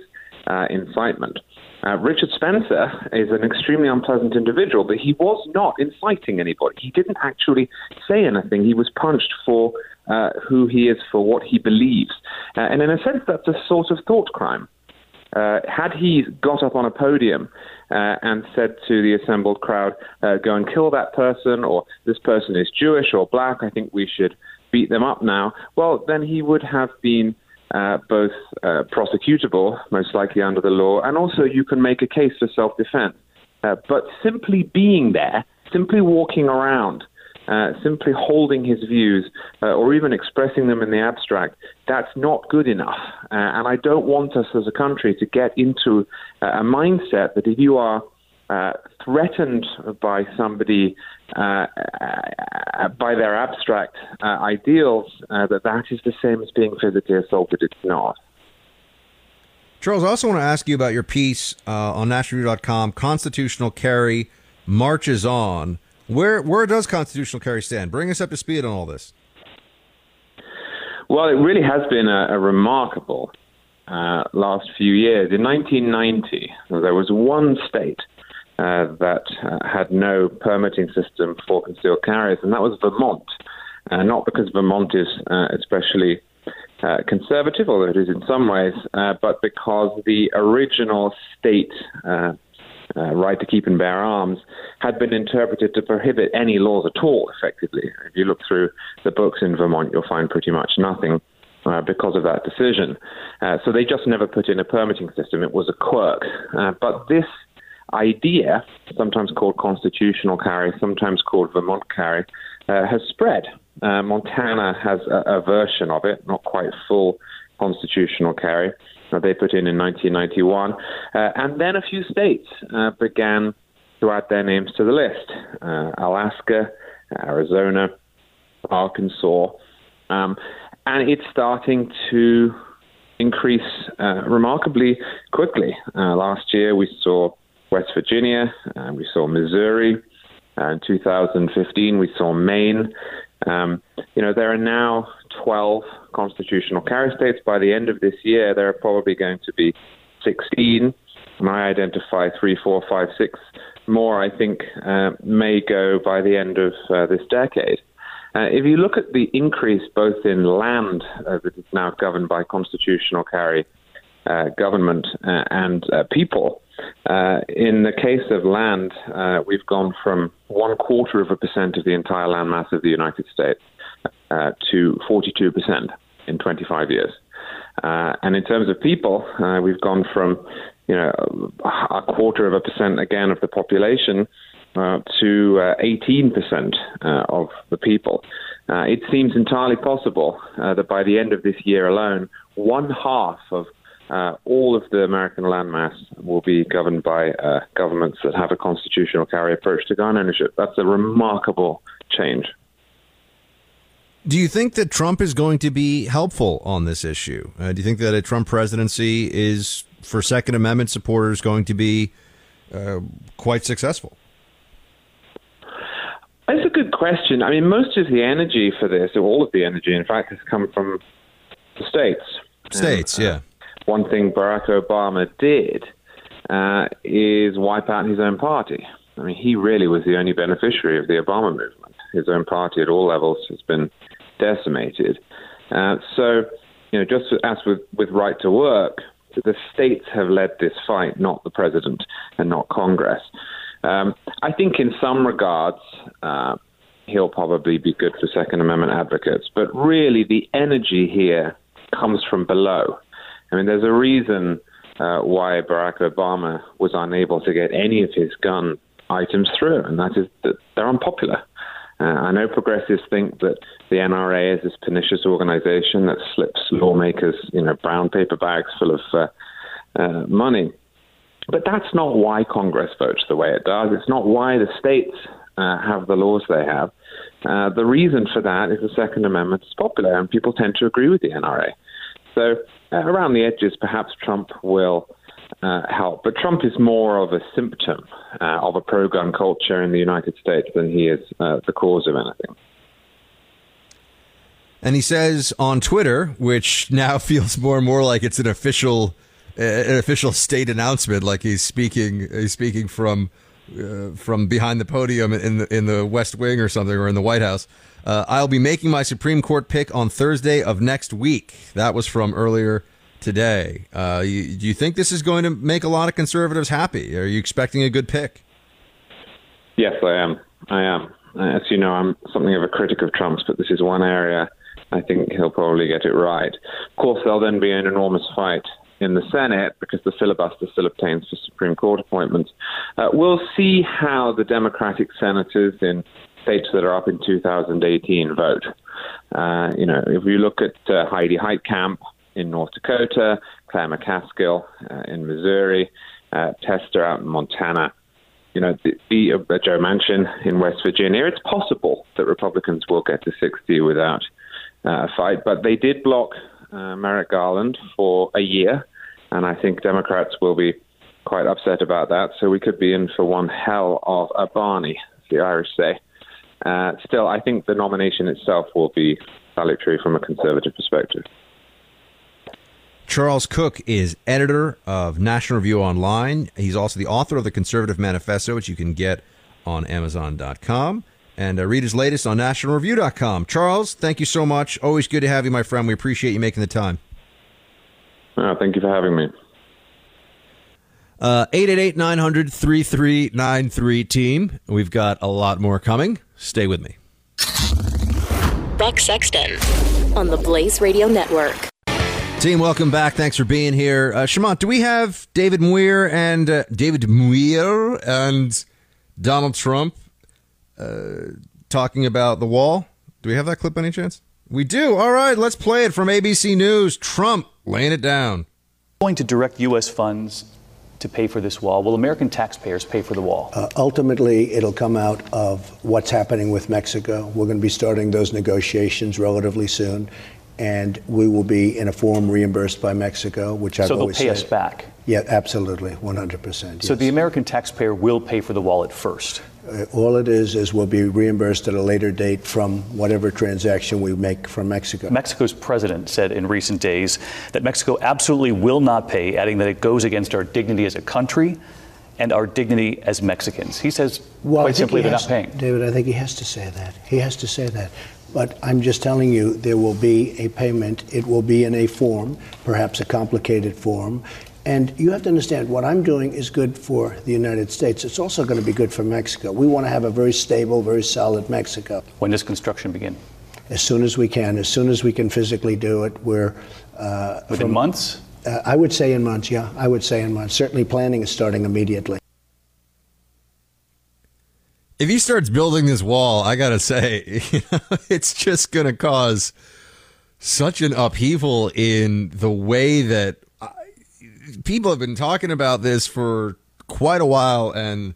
[SPEAKER 7] uh, incitement. Uh, Richard Spencer is an extremely unpleasant individual, but he was not inciting anybody. He didn't actually say anything. He was punished for uh, who he is, for what he believes. and in a sense, that's a sort of thought crime. Uh, had he got up on a podium uh, and said to the assembled crowd, uh, go and kill that person, or this person is Jewish or black, I think we should beat them up now, well, then he would have been uh, both uh, prosecutable, most likely under the law, and also you can make a case for self defense. Uh, but simply being there, simply walking around, uh, simply holding his views uh, or even expressing them in the abstract, that's not good enough. Uh, and I don't want us as a country to get into uh, a mindset that if you are uh, threatened by somebody uh, by their abstract ideals, that that is the same as being physically assaulted. It's not.
[SPEAKER 1] Charles, I also want to ask you about your piece on nationalreview.com, Constitutional Carry Marches On. Where where does constitutional carry stand? Bring us up to speed on all this.
[SPEAKER 7] Well, it really has been a, a remarkable uh, last few years. In 1990, there was one state uh, that uh, had no permitting system for concealed carriers, and that was Vermont. Uh, not because Vermont is uh, especially uh, conservative, although it is in some ways, but because the original state uh, right to keep and bear arms had been interpreted to prohibit any laws at all, effectively. If you look through the books in Vermont, you'll find pretty much nothing. Uh, because of that decision. Uh, so they just never put in a permitting system. It was a quirk. Uh, but this idea, sometimes called constitutional carry, sometimes called Vermont carry, uh, has spread. Uh, Montana has a, a, version of it, not quite full constitutional carry that they put in in 1991. Uh, and then a few states uh, began to add their names to the list uh, Alaska, Arizona, Arkansas. Um, and it's starting to increase uh, remarkably quickly. Uh, last year, we saw West Virginia, uh, we saw Missouri. Uh, in 2015, we saw Maine. Um, you know, there are now 12 constitutional carry states. By the end of this year, there are probably going to be 16. And I identify three, four, five, six more, I think, uh, may go by the end of uh, this decade. Uh, if you look at the increase both in land uh, that is now governed by constitutional carry uh, government uh, and people, in the case of land, we've gone from one quarter of a percent of the entire land mass of the United States to 42 percent in 25 years. and in terms of people, we've gone from you know a quarter of a percent again of the population uh, to uh, 18% uh, of the people. Uh, it seems entirely possible uh, that by the end of this year alone, one half of all of the American landmass will be governed by governments that have a constitutional carry approach to gun ownership. That's a remarkable change.
[SPEAKER 1] Do you think that Trump is going to be helpful on this issue? do you think that a Trump presidency is, for Second Amendment supporters, going to be quite successful?
[SPEAKER 7] That's a good question. I mean, most of the energy for this, or all of the energy, in fact, has come from the states.
[SPEAKER 1] States, and, uh, yeah.
[SPEAKER 7] One thing Barack Obama did uh, is wipe out his own party. I mean, he really was the only beneficiary of the Obama movement. His own party at all levels has been decimated. Uh, so, you know, just as with, with right to work, the states have led this fight, not the president and not Congress. Um, I think in some regards, uh, he'll probably be good for Second Amendment advocates, but really the energy here comes from below. I mean, there's a reason uh, why Barack Obama was unable to get any of his gun items through, and that is that they're unpopular. Uh, I know progressives think that the NRA is this pernicious organization that slips lawmakers, you know, brown paper bags full of uh, uh, money. But that's not why Congress votes the way it does. It's not why the states uh, have the laws they have. Uh, the reason for that is the Second Amendment is popular, and people tend to agree with the NRA. So uh, around the edges, perhaps Trump will uh, help. But Trump is more of a symptom uh, of a pro-gun culture in the United States than he is uh, the cause of anything.
[SPEAKER 1] And he says on Twitter, which now feels more and more like it's an official an official state announcement, like he's speaking he's speaking from uh, from behind the podium in the in the West Wing or something, or in the White House. Uh, I'll be making my Supreme Court pick on Thursday of next week. That was from earlier today. Uh, you, do you think this is going to make a lot of conservatives happy? Are you expecting a good pick?
[SPEAKER 7] Yes, I am. I am. As you know, I'm something of a critic of Trump's, but this is one area I think he'll probably get it right. Of course, there'll then be an enormous fight in the Senate because the filibuster still obtains for Supreme Court appointments. Uh, we'll see how the Democratic senators in states that are up in 2018 vote. Uh, you know, if you look at uh, Heidi Heitkamp in North Dakota, Claire McCaskill uh, in Missouri, uh, Tester out in Montana, you know, the, the uh, Joe Manchin in West Virginia, it's possible that Republicans will get to 60 without a fight, but they did block uh, Merrick Garland for a year, and I think Democrats will be quite upset about that. So we could be in for one hell of a Barney, as the Irish say. Uh, still, I think the nomination itself will be salutary from a conservative perspective.
[SPEAKER 1] Charles Cooke is editor of National Review Online. He's also the author of the Conservatarian Manifesto, which you can get on Amazon.com and uh, read his latest on nationalreview.com. Charles, thank you so much. Always good to have you, my friend. We appreciate you making the time.
[SPEAKER 7] Uh, thank you for having me.
[SPEAKER 1] Uh, 888 900 3393 team. We've got a lot more coming. Stay with me.
[SPEAKER 2] Buck Sexton on the Blaze Radio Network.
[SPEAKER 1] Team, welcome back. Thanks for being here. Uh, Shemant, do we have David Muir and uh, David Muir and Donald Trump uh, talking about the wall. Do we have that clip by any chance? We do. All right, let's play it from ABC News. Trump laying it down.
[SPEAKER 8] Going to direct U.S. funds to pay for this wall? Will American taxpayers pay for the wall?
[SPEAKER 9] Uh, ultimately, it'll come out of what's happening with Mexico. We're going to be starting those negotiations relatively soon, and we will be in a form reimbursed by Mexico, which I've
[SPEAKER 8] so they'll
[SPEAKER 9] always
[SPEAKER 8] pay
[SPEAKER 9] said.
[SPEAKER 8] us back.
[SPEAKER 9] Yeah, absolutely, 100%.
[SPEAKER 8] So
[SPEAKER 9] yes.
[SPEAKER 8] the American taxpayer will pay for the wall at first.
[SPEAKER 9] Uh, all it is is we'll be reimbursed at a later date from whatever transaction we make from Mexico.
[SPEAKER 8] Mexico's president said in recent days that Mexico absolutely will not pay, adding that it goes against our dignity as a country and our dignity as Mexicans. He says
[SPEAKER 9] Well,
[SPEAKER 8] quite simply
[SPEAKER 9] he
[SPEAKER 8] they're not paying.
[SPEAKER 9] David, I think he has to say that. He has to say that. But I'm just telling you, there will be a payment. It will be in a form, perhaps a complicated form. And you have to understand, what I'm doing is good for the United States. It's also going to be good for Mexico. We want to have a very stable, very solid Mexico.
[SPEAKER 8] When does construction begin?
[SPEAKER 9] As soon as we can, as soon as we can physically do it, we're. Uh,
[SPEAKER 8] Within
[SPEAKER 9] from-
[SPEAKER 8] months?
[SPEAKER 9] Uh, I would say in months, yeah. I would say in months. Certainly planning is starting immediately.
[SPEAKER 1] If he starts building this wall, I gotta say, you know, it's just gonna cause such an upheaval in the way that I, people have been talking about this for quite a while. And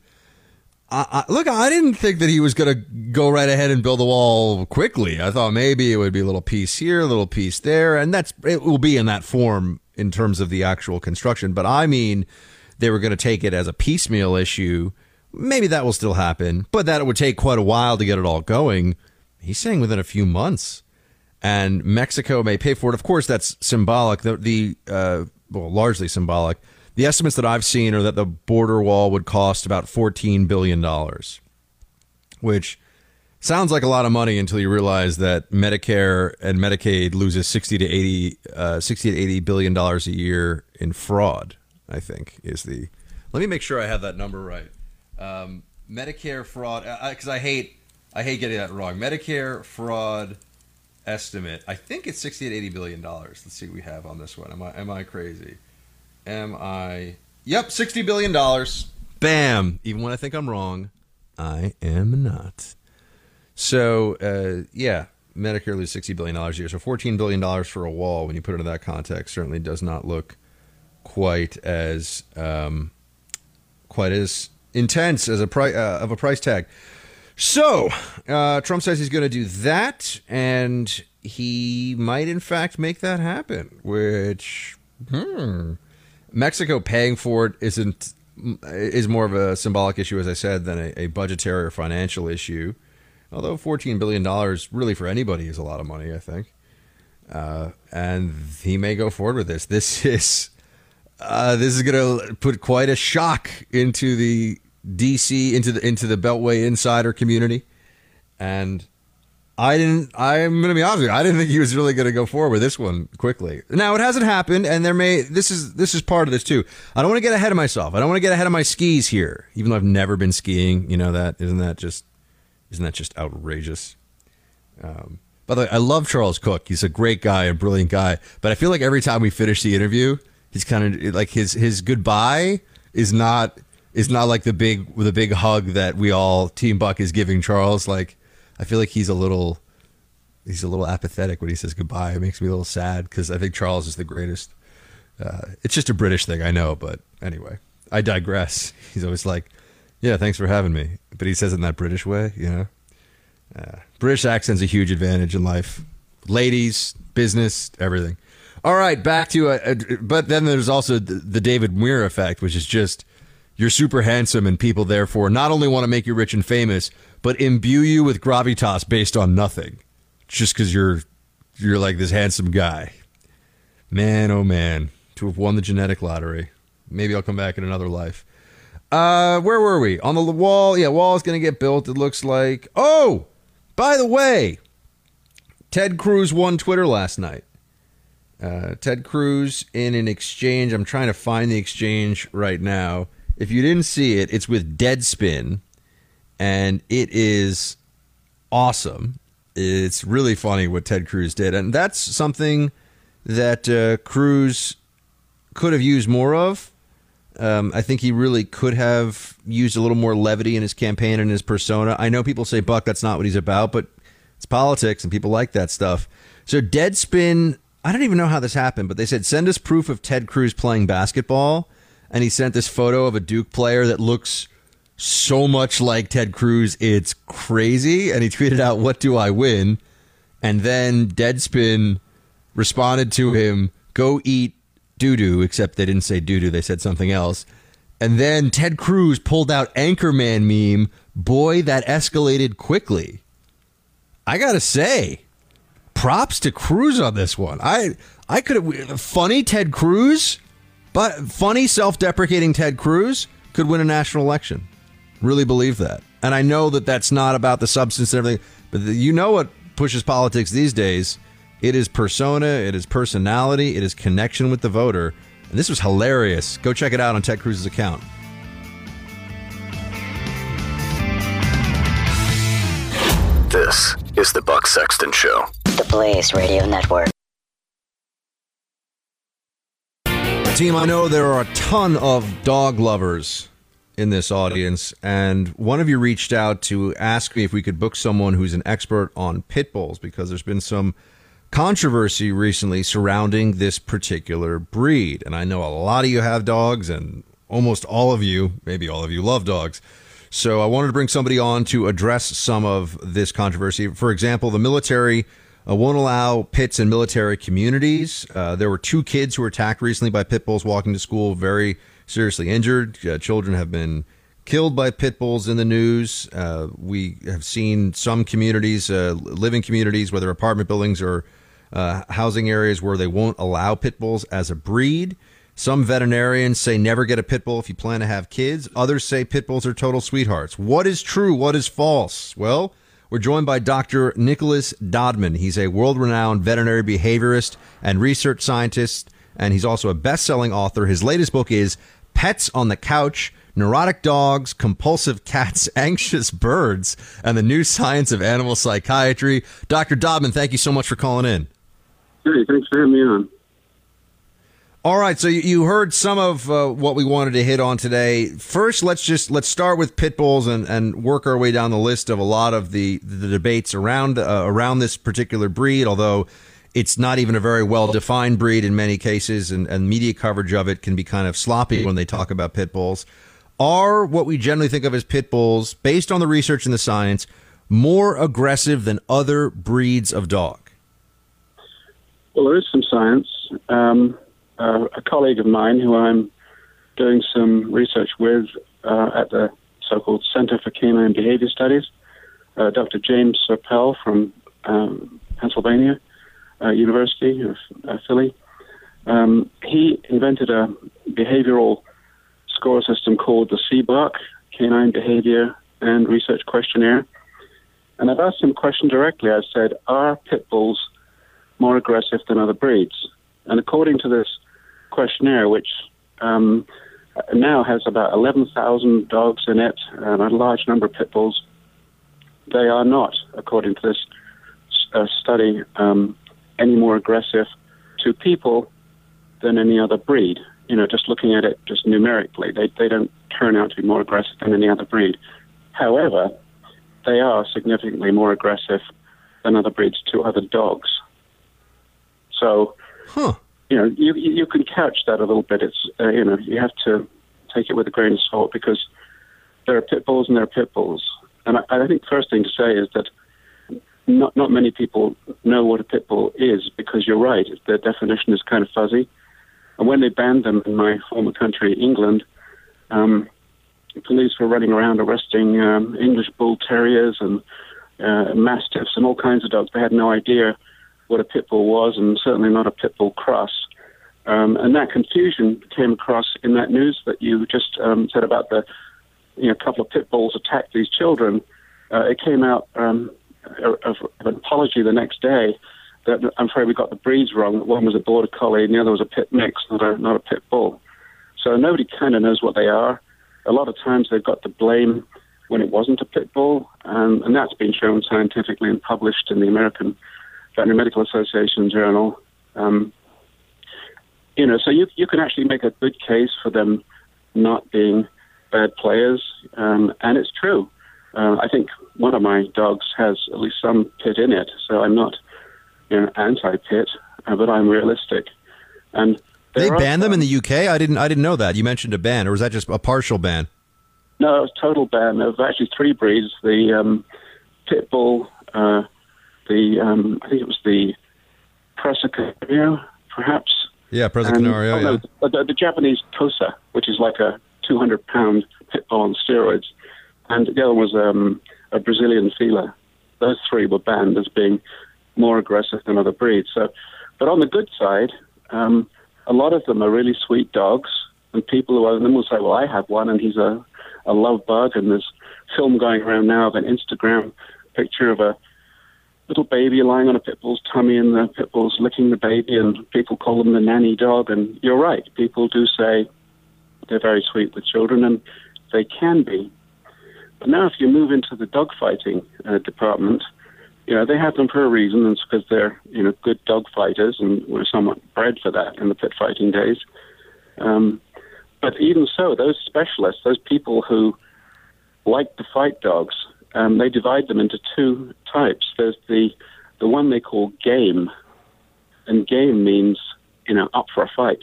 [SPEAKER 1] I, I, look, I didn't think that he was gonna go right ahead and build the wall quickly. I thought maybe it would be a little piece here, a little piece there, and that's it will be in that form in terms of the actual construction. But I mean, they were to take it as a piecemeal issue. Maybe that will still happen, but that it would take quite a while to get it all going. He's saying within a few months, and Mexico may pay for it. Of course, that's symbolic. The, the uh, well, largely symbolic. The estimates that I've seen are that the border wall would cost about fourteen billion dollars, which sounds like a lot of money until you realize that Medicare and Medicaid loses 60 to 80 uh, 60 to 80 billion dollars a year in fraud I think is the let me make sure I have that number right um, Medicare fraud because I, I hate I hate getting that wrong. Medicare fraud estimate I think it's 60 to 80 billion dollars. Let's see what we have on this one. Am I am I crazy? Am I yep 60 billion dollars. Bam! Even when I think I'm wrong I am not. So uh, yeah, Medicare loses sixty billion dollars a year. So fourteen billion dollars for a wall, when you put it in that context, certainly does not look quite as um, quite as intense as a price uh, of a price tag. So uh, Trump says he's going to do that, and he might in fact make that happen. Which hmm, Mexico paying for it isn't is more of a symbolic issue, as I said, than a, a budgetary or financial issue. Although $14 billion really for anybody is a lot of money, I think. Uh, and he may go forward with this. This is uh, this is going to put quite a shock into the DC into the into the Beltway insider community. And I didn't. I'm going to be honest with you. I didn't think he was really going to go forward with this one quickly. Now it hasn't happened, and there may. This is this is part of this too. I don't want to get ahead of myself. I don't want to get ahead of my skis here, even though I've never been skiing. You know that isn't that just isn't that just outrageous? Um, by the way, I love Charles Cooke. He's a great guy, a brilliant guy. But I feel like every time we finish the interview, he's kind of like his his goodbye is not is not like the big the big hug that we all Team Buck is giving Charles. Like I feel like he's a little he's a little apathetic when he says goodbye. It makes me a little sad because I think Charles is the greatest. Uh, it's just a British thing, I know, but anyway, I digress. He's always like, "Yeah, thanks for having me," but he says it in that British way, you know. Uh, British accent's a huge advantage in life. Ladies, business, everything. All right, back to a, a but then there's also the, the David Muir effect, which is just you're super handsome and people therefore not only want to make you rich and famous, but imbue you with gravitas based on nothing, just because you're you're like this handsome guy. Man, oh man, to have won the genetic lottery. Maybe I'll come back in another life. Uh, where were we? On the wall? Yeah, wall is going to get built. It looks like. Oh, by the way, Ted Cruz won Twitter last night. Uh, Ted Cruz in an exchange. I'm trying to find the exchange right now. If you didn't see it, it's with Deadspin, and it is awesome. It's really funny what Ted Cruz did, and that's something that uh, Cruz could have used more of. Um, I think he really could have used a little more levity in his campaign and his persona. I know people say, Buck, that's not what he's about, but it's politics and people like that stuff. So, Deadspin, I don't even know how this happened, but they said, send us proof of Ted Cruz playing basketball. And he sent this photo of a Duke player that looks so much like Ted Cruz, it's crazy. And he tweeted out, "What do I win?" And then Deadspin responded to him, "Go eat doo doo." Except they didn't say doo doo; they said something else. And then Ted Cruz pulled out Anchorman meme. Boy, that escalated quickly. I gotta say, props to Cruz on this one. I I could have funny Ted Cruz, but funny self-deprecating Ted Cruz could win a national election. Really believe that, and I know that that's not about the substance and everything, but you know what pushes politics these days. It is persona, it is personality, it is connection with the voter. And this was hilarious. Go check it out on Ted Cruz's account.
[SPEAKER 4] This is the Buck Sexton Show.
[SPEAKER 3] The Blaze Radio Network.
[SPEAKER 1] Team, I know there are a ton of dog lovers in this audience, and one of you reached out to ask me if we could book someone who's an expert on pit bulls because there's been some controversy recently surrounding this particular breed. And I know a lot of you have dogs, and almost all of you, maybe all of you, love dogs. So I wanted to bring somebody on to address some of this controversy. For example, the military uh, won't allow pits in military communities. Uh, there were two kids who were attacked recently by pit bulls walking to school, very seriously injured. Uh, children have been killed by pit bulls in the news. Uh, we have seen some communities, uh, living communities, whether apartment buildings or uh, housing areas, where they won't allow pit bulls as a breed. Some veterinarians say never get a pit bull if you plan to have kids. Others say pit bulls are total sweethearts. What is true? What is false? Well, we're joined by Dr. Nicholas Dodman. He's a world renowned veterinary behaviorist and research scientist, and he's also a best selling author. His latest book is Pets on the Couch Neurotic Dogs, Compulsive Cats, Anxious Birds, and the New Science of Animal Psychiatry. Dr. Dodman, thank you so much for calling in.
[SPEAKER 10] Hey, thanks for having me on.
[SPEAKER 1] All right, so you heard some of uh, what we wanted to hit on today. First, let's just let's start with pit bulls and, and work our way down the list of a lot of the the debates around uh, around this particular breed. Although it's not even a very well defined breed in many cases, and, and media coverage of it can be kind of sloppy when they talk about pit bulls. Are what we generally think of as pit bulls, based on the research and the science, more aggressive than other breeds of dog?
[SPEAKER 10] Well, there is some science. Um, uh, a colleague of mine who I'm doing some research with uh, at the so-called Center for Canine Behavior Studies, uh, Dr. James Serpell from um, Pennsylvania uh, University of uh, Philly. Um, he invented a behavioral score system called the CBARQ, Canine Behavior and Research Questionnaire. And I've asked him a question directly. I've said, are pit bulls more aggressive than other breeds? And according to this questionnaire, which um, now has about 11,000 dogs in it and a large number of pit bulls, they are not, according to this uh, study, um, any more aggressive to people than any other breed. You know, just looking at it just numerically, they, they don't turn out to be more aggressive than any other breed. However, they are significantly more aggressive than other breeds to other dogs. So,
[SPEAKER 1] huh.
[SPEAKER 10] You know, you you can couch that a little bit. It's uh, you know, you have to take it with a grain of salt because there are pit bulls and there are pit bulls. And I, I think the first thing to say is that not not many people know what a pit bull is because you're right, the definition is kind of fuzzy. And when they banned them in my former country, England, um, police were running around arresting um, English bull terriers and uh, mastiffs and all kinds of dogs. They had no idea what a pit bull was, and certainly not a pit bull cross. Um, and that confusion came across in that news that you just um, said about the, you know, couple of pit bulls attacked these children. Uh, it came out um, of, an apology the next day that I'm afraid we got the breeds wrong. One was a border collie and the other was a pit mix, not a, not a pit bull. So nobody kind of knows what they are. A lot of times they've got the blame when it wasn't a pit bull, and, and that's been shown scientifically and published in the American Veterinary Medical Association journal. Um, you know, so you you can actually make a good case for them not being bad players, um, and it's true. Uh, I think one of my dogs has at least some pit in it, so I'm not you know, anti-pit, uh, but I'm realistic. And
[SPEAKER 1] They banned them in the UK. I didn't. I didn't know that. You mentioned a ban, or was that just a partial ban?
[SPEAKER 10] No, it was total ban. of actually three breeds: the um, pit bull, uh, the um, I think it was the Presa Canario, perhaps.
[SPEAKER 1] Yeah,
[SPEAKER 10] And-
[SPEAKER 1] Presicanario.
[SPEAKER 10] oh, no,
[SPEAKER 1] yeah.
[SPEAKER 10] the, the Japanese Tosa, which is like a 200 pound pit bull on steroids, and the other was um, a Brazilian Fila. Those three were banned as being more aggressive than other breeds. So, but on the good side, um, a lot of them are really sweet dogs, and people who own them will say, "Well, I have one, and he's a a love bug." And there's film going around now of an Instagram picture of a little baby lying on a pit bull's tummy, and the pit bull's licking the baby, and people call them the nanny dog. And you're right, people do say they're very sweet with children, and they can be. But now, if you move into the dog fighting uh, department, you know they have them for a reason. It's because they're you know good dog fighters, and were somewhat bred for that in the pit fighting days. Um, but even so, those specialists, those people who like to fight dogs, um, they divide them into two types. There's the the one they call game, and game means you know up for a fight,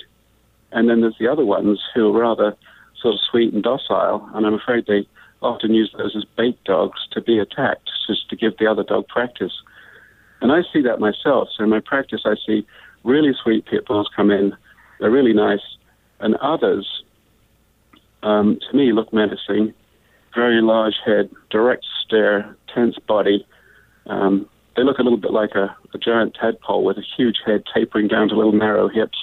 [SPEAKER 10] and then there's the other ones who are rather sort of sweet and docile, and I'm afraid they often use those as bait dogs to be attacked, just to give the other dog practice. And I see that myself. So in my practice, I see really sweet pit bulls come in. They're really nice, and others, um, to me, look menacing. Very large head, direct stare, tense body. Um, they look a little bit like a, a giant tadpole with a huge head tapering down to little narrow hips.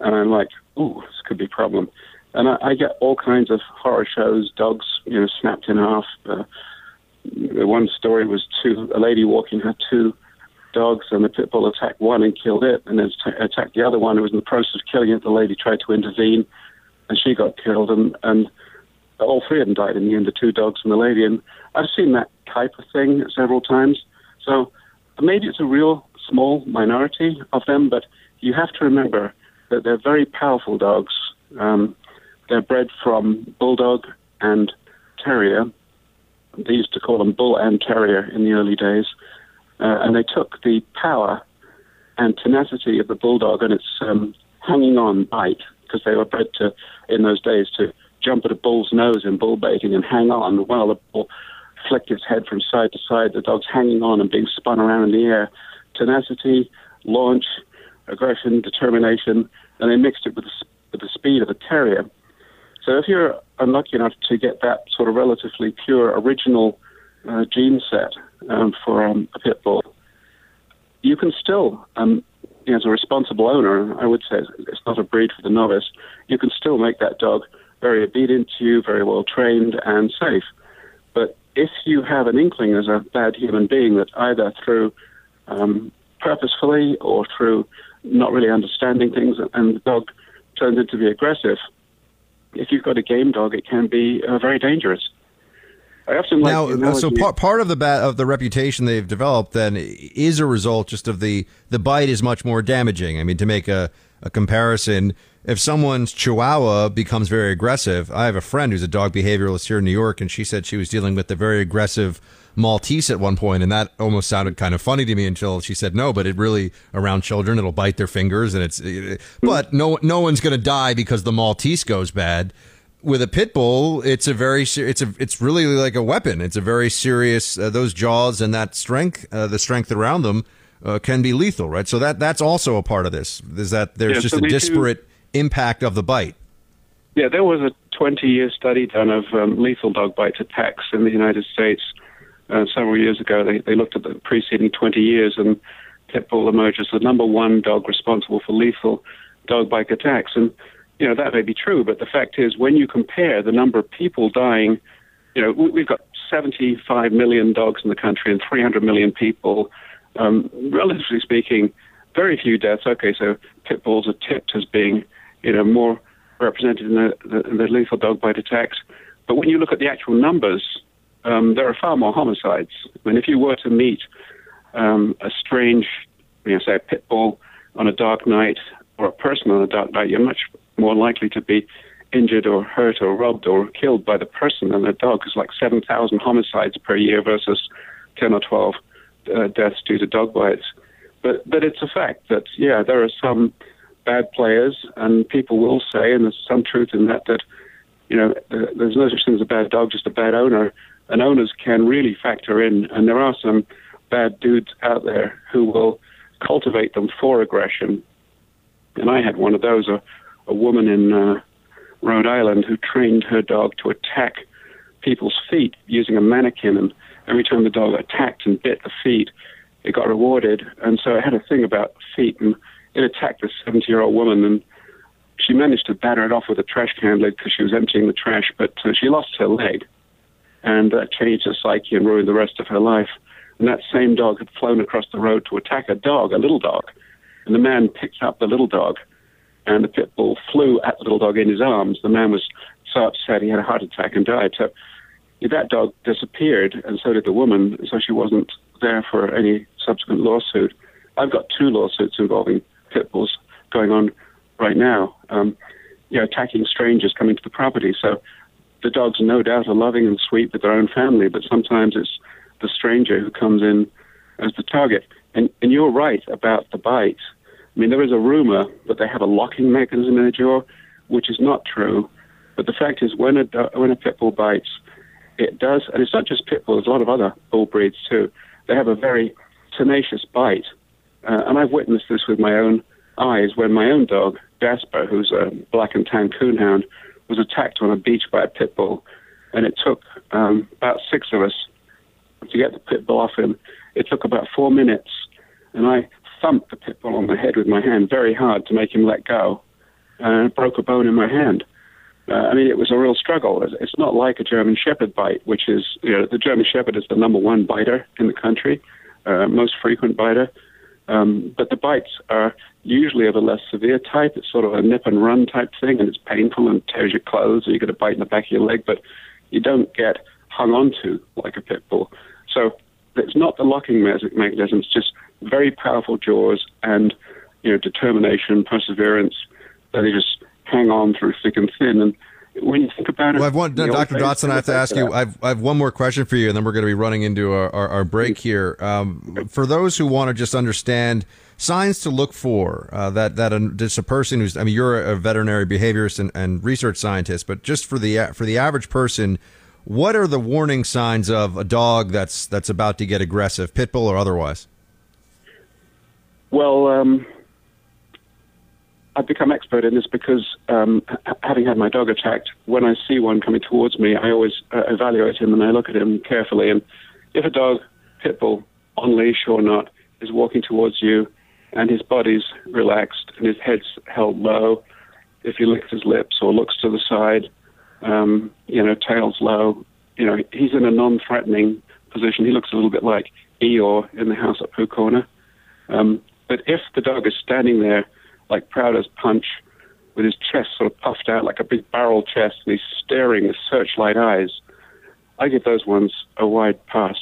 [SPEAKER 10] And I'm like, ooh, this could be a problem. And I, I get all kinds of horror shows, dogs, you know, snapped in half. Uh, the one story was two, a lady walking her two dogs, and the pit bull attacked one and killed it, and then t- attacked the other one who was in the process of killing it. The lady tried to intervene, and she got killed, and, and all three of them died in the end, the two dogs and the lady. And I've seen that type of thing several times. So maybe it's a real small minority of them, but you have to remember that they're very powerful dogs. Um, they're bred from bulldog and terrier. They used to call them bull and terrier in the early days. Uh, and they took the power and tenacity of the bulldog and its um, hanging on bite, because they were bred to, in those days, to jump at a bull's nose in bull baiting and hang on while the bull flicked its head from side to side. The dog's hanging on and being spun around in the air. Tenacity, launch, aggression, determination, and they mixed it with the, with the speed of a terrier. So if you're unlucky enough to get that sort of relatively pure original uh, gene set um, for um, a pit bull, you can still, um, as a responsible owner, I would say it's not a breed for the novice. You can still make that dog very obedient to you, very well trained and safe. But if you have an inkling as a bad human being that either through um, purposefully or through not really understanding things, and the dog turns into be aggressive, if you've got a game dog, it can be uh, very dangerous. I often
[SPEAKER 1] now,
[SPEAKER 10] the
[SPEAKER 1] uh, so part part of the ba- of the reputation they've developed then is a result just of the the bite is much more damaging. I mean, to make a a comparison, if someone's Chihuahua becomes very aggressive, I have a friend who's a dog behavioralist here in New York, and she said she was dealing with a very aggressive Maltese at one point, and that almost sounded kind of funny to me until she said no, but it really around children it'll bite their fingers, and it's it, but no no one's going to die because the Maltese goes bad with a pit bull, it's a very it's a it's really like a weapon. It's a very serious. Uh, those jaws and that strength, uh, the strength around them, uh, can be lethal, right? So that that's also a part of this. Is that there's
[SPEAKER 10] Yeah,
[SPEAKER 1] just
[SPEAKER 10] so
[SPEAKER 1] a
[SPEAKER 10] they do-
[SPEAKER 1] disparate impact of the bite.
[SPEAKER 10] Yeah, there was a 20 year study done of um, lethal dog bite attacks in the United States uh, several years ago. They, they looked at the preceding 20 years, and pit bull emerged as the number one dog responsible for lethal dog bite attacks. And, you know, that may be true, but the fact is, when you compare the number of people dying, you know, we- we've got 75 million dogs in the country and 300 million people. Um, relatively speaking, very few deaths. Okay, so pit bulls are tipped as being, you know, more represented in the, the, the lethal dog bite attacks. But when you look at the actual numbers, um, there are far more homicides. I mean, if you were to meet um, a strange, you know, say a pit bull on a dark night or a person on a dark night, you're much more likely to be injured or hurt or robbed or killed by the person than the dog. It's like 7,000 homicides per year versus 10 or 12 uh, deaths due to dog bites. But but it's a fact that yeah, there are some bad players, and people will say, and there's some truth in that, that you know there's no such thing as a bad dog, just a bad owner. And owners can really factor in, and there are some bad dudes out there who will cultivate them for aggression. And I had one of those, a, a woman in uh, Rhode Island who trained her dog to attack people's feet using a mannequin, and every time the dog attacked and bit the feet, it got rewarded. And so it had a thing about feet, and it attacked this 70 year old woman, and she managed to batter it off with a trash can lid because she was emptying the trash, but uh, she lost her leg, and that changed her psyche and ruined the rest of her life. And that same dog had flown across the road to attack a dog, a little dog, and the man picked up the little dog, and the pit bull flew at the little dog in his arms. The man was so upset he had a heart attack and died. So that dog disappeared, and so did the woman. So she wasn't there for any subsequent lawsuit. I've got two lawsuits involving pit bulls going on right now. Um, you know, attacking strangers coming to the property. So the dogs, no doubt, are loving and sweet with their own family, but sometimes it's the stranger who comes in as the target. And, and you're right about the bite. I mean, there is a rumor that they have a locking mechanism in the jaw, which is not true. But the fact is, when a when a pit bull bites, it does, and it's not just pit bull. There's a lot of other bull breeds too. They have a very tenacious bite, uh, and I've witnessed this with my own eyes when my own dog Jasper, who's a black and tan coonhound, was attacked on a beach by a pit bull, and it took um, about six of us to get the pit bull off him. It took about four minutes, and I thumped the pit bull on the head with my hand very hard to make him let go, and it broke a bone in my hand. Uh, I mean, it was a real struggle. It's not like a German Shepherd bite, which is, you know, the German Shepherd is the number one biter in the country, uh, most frequent biter. Um, but the bites are usually of a less severe type. It's sort of a nip and run type thing, and it's painful and tears your clothes, or you get a bite in the back of your leg, but you don't get hung onto like a pit bull. So it's not the locking mechanism, it's just very powerful jaws and you know determination, perseverance that they just hang on through thick and thin. And when you think about it,
[SPEAKER 1] well, I've one, Dr. Dodman, I have to ask you. I've, I have one more question for you, and then we're going to be running into our, our, our break here. Um, for those who want to just understand signs to look for uh, that that a, just a person who's I mean you're a veterinary behaviorist and, and research scientist, but just for the for the average person, what are the warning signs of a dog that's that's about to get aggressive, pit bull or otherwise?
[SPEAKER 10] Well, um, I've become expert in this because um, having had my dog attacked, when I see one coming towards me, I always uh, evaluate him and I look at him carefully. And if a dog, pit bull, on leash or not, is walking towards you and his body's relaxed and his head's held low, if he licks his lips or looks to the side, um, you know, tail's low, you know, he's in a non-threatening position. He looks a little bit like Eeyore in the house at Pooh Corner. Um, but if the dog is standing there like proud as punch, with his chest sort of puffed out like a big barrel chest, and he's staring with searchlight eyes, I give those ones a wide pass.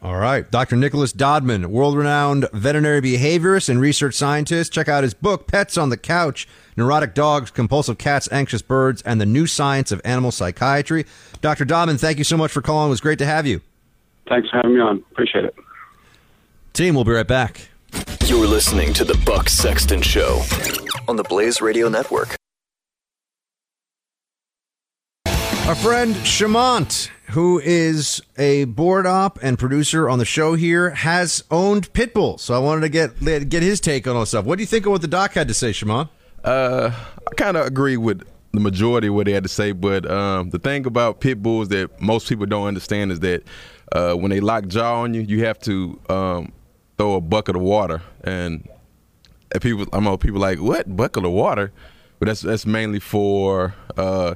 [SPEAKER 1] All right. Dr. Nicholas Dodman, world renowned veterinary behaviorist and research scientist. Check out his book, Pets on the Couch Neurotic Dogs, Compulsive Cats, Anxious Birds, and the New Science of Animal Psychiatry. Dr. Dodman, thank you so much for calling. It was great to have you.
[SPEAKER 10] Thanks for having me on. Appreciate it.
[SPEAKER 1] Team, we'll be right back.
[SPEAKER 4] You're listening to The Buck Sexton Show on the Blaze Radio Network.
[SPEAKER 1] Our friend Shamant, who is a board op and producer on the show here, has owned Pitbull. So I wanted to get get his take on all this stuff. What do you think of what the doc had to say, Shamant?
[SPEAKER 11] Uh, I kind of agree with the majority of what they had to say, but um, the thing about pit bulls that most people don't understand is that uh, when they lock jaw on you, you have to um, throw a bucket of water, and people, I'm know people like what bucket of water, but that's that's mainly for uh,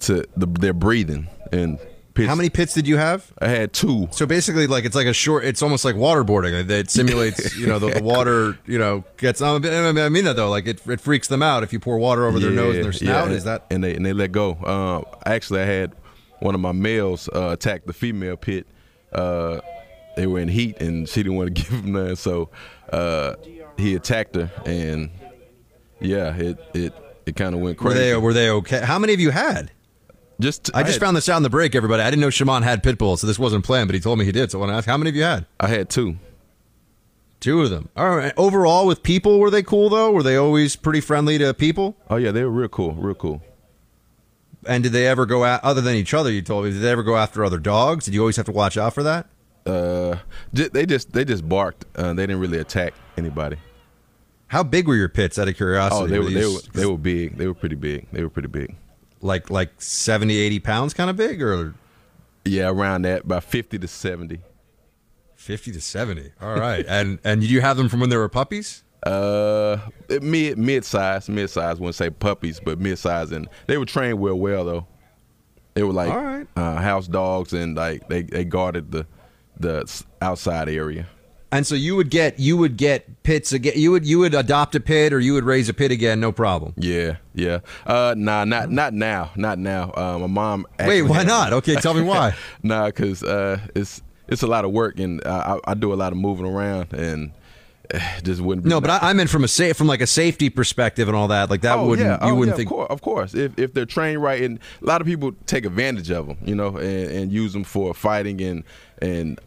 [SPEAKER 11] to the, their breathing and.
[SPEAKER 1] Pits. How many pits did you have?
[SPEAKER 11] I had two.
[SPEAKER 1] So basically, like it's like a short. It's almost like waterboarding. It simulates, you know, the, the, water. You know, gets. I mean that though. Like it, it freaks them out if you pour water over their nose and their snout.
[SPEAKER 11] Yeah,
[SPEAKER 1] Is that?
[SPEAKER 11] And they and they let go. Uh, actually, I had one of my males uh, attack the female pit. Uh, they were in heat, and she didn't want to give him none. So uh, he attacked her, and yeah, it it it kind of went crazy.
[SPEAKER 1] Were they were they okay? How many of you had?
[SPEAKER 11] Just
[SPEAKER 1] I, I just had, found this out in the break, everybody. I didn't know Shimon had pit bulls, so this wasn't planned, but he told me he did. So I want to ask, how many of you had?
[SPEAKER 11] I had two.
[SPEAKER 1] Two of them. All right. Overall, with people, were they cool though? Were they always pretty friendly to people?
[SPEAKER 11] Oh yeah, they were real cool, real cool.
[SPEAKER 1] And did they ever go out other than each other? You told me. Did they ever go after other dogs? Did you always have to watch out for that?
[SPEAKER 11] Uh, they just they just barked. Uh, they didn't really attack anybody.
[SPEAKER 1] How big were your pits? Out of curiosity.
[SPEAKER 11] Oh, they were they
[SPEAKER 1] these-
[SPEAKER 11] were they were big. They were pretty big. They were pretty big.
[SPEAKER 1] like like 70, 80 pounds, kind of big, or
[SPEAKER 11] Yeah, around that, about fifty to seventy.
[SPEAKER 1] fifty to seventy. All right. and and did you have them from when they were puppies?
[SPEAKER 11] Uh, mid mid size, mid size. Wouldn't say puppies, but mid size, and they were trained well, well though. They were like
[SPEAKER 1] right.
[SPEAKER 11] uh, house dogs, and like they, they guarded the the outside area.
[SPEAKER 1] And so you would get you would get pits again. You would you would adopt a pit or you would raise a pit again, no problem.
[SPEAKER 11] Yeah, yeah. Uh, nah, not not now, not now. Uh, my mom.
[SPEAKER 1] Wait, why not? Okay, tell me why.
[SPEAKER 11] nah, because uh, it's it's a lot of work, and uh, I, I do a lot of moving around, and eh, just wouldn't. Be
[SPEAKER 1] No, but I, I meant from a sa- from like a safety perspective and all that. Like that
[SPEAKER 11] oh,
[SPEAKER 1] wouldn't
[SPEAKER 11] yeah.
[SPEAKER 1] you
[SPEAKER 11] oh,
[SPEAKER 1] wouldn't
[SPEAKER 11] yeah,
[SPEAKER 1] think.
[SPEAKER 11] Of course, of course. If if they're trained right, and a lot of people take advantage of them, you know, and, and use them for fighting and and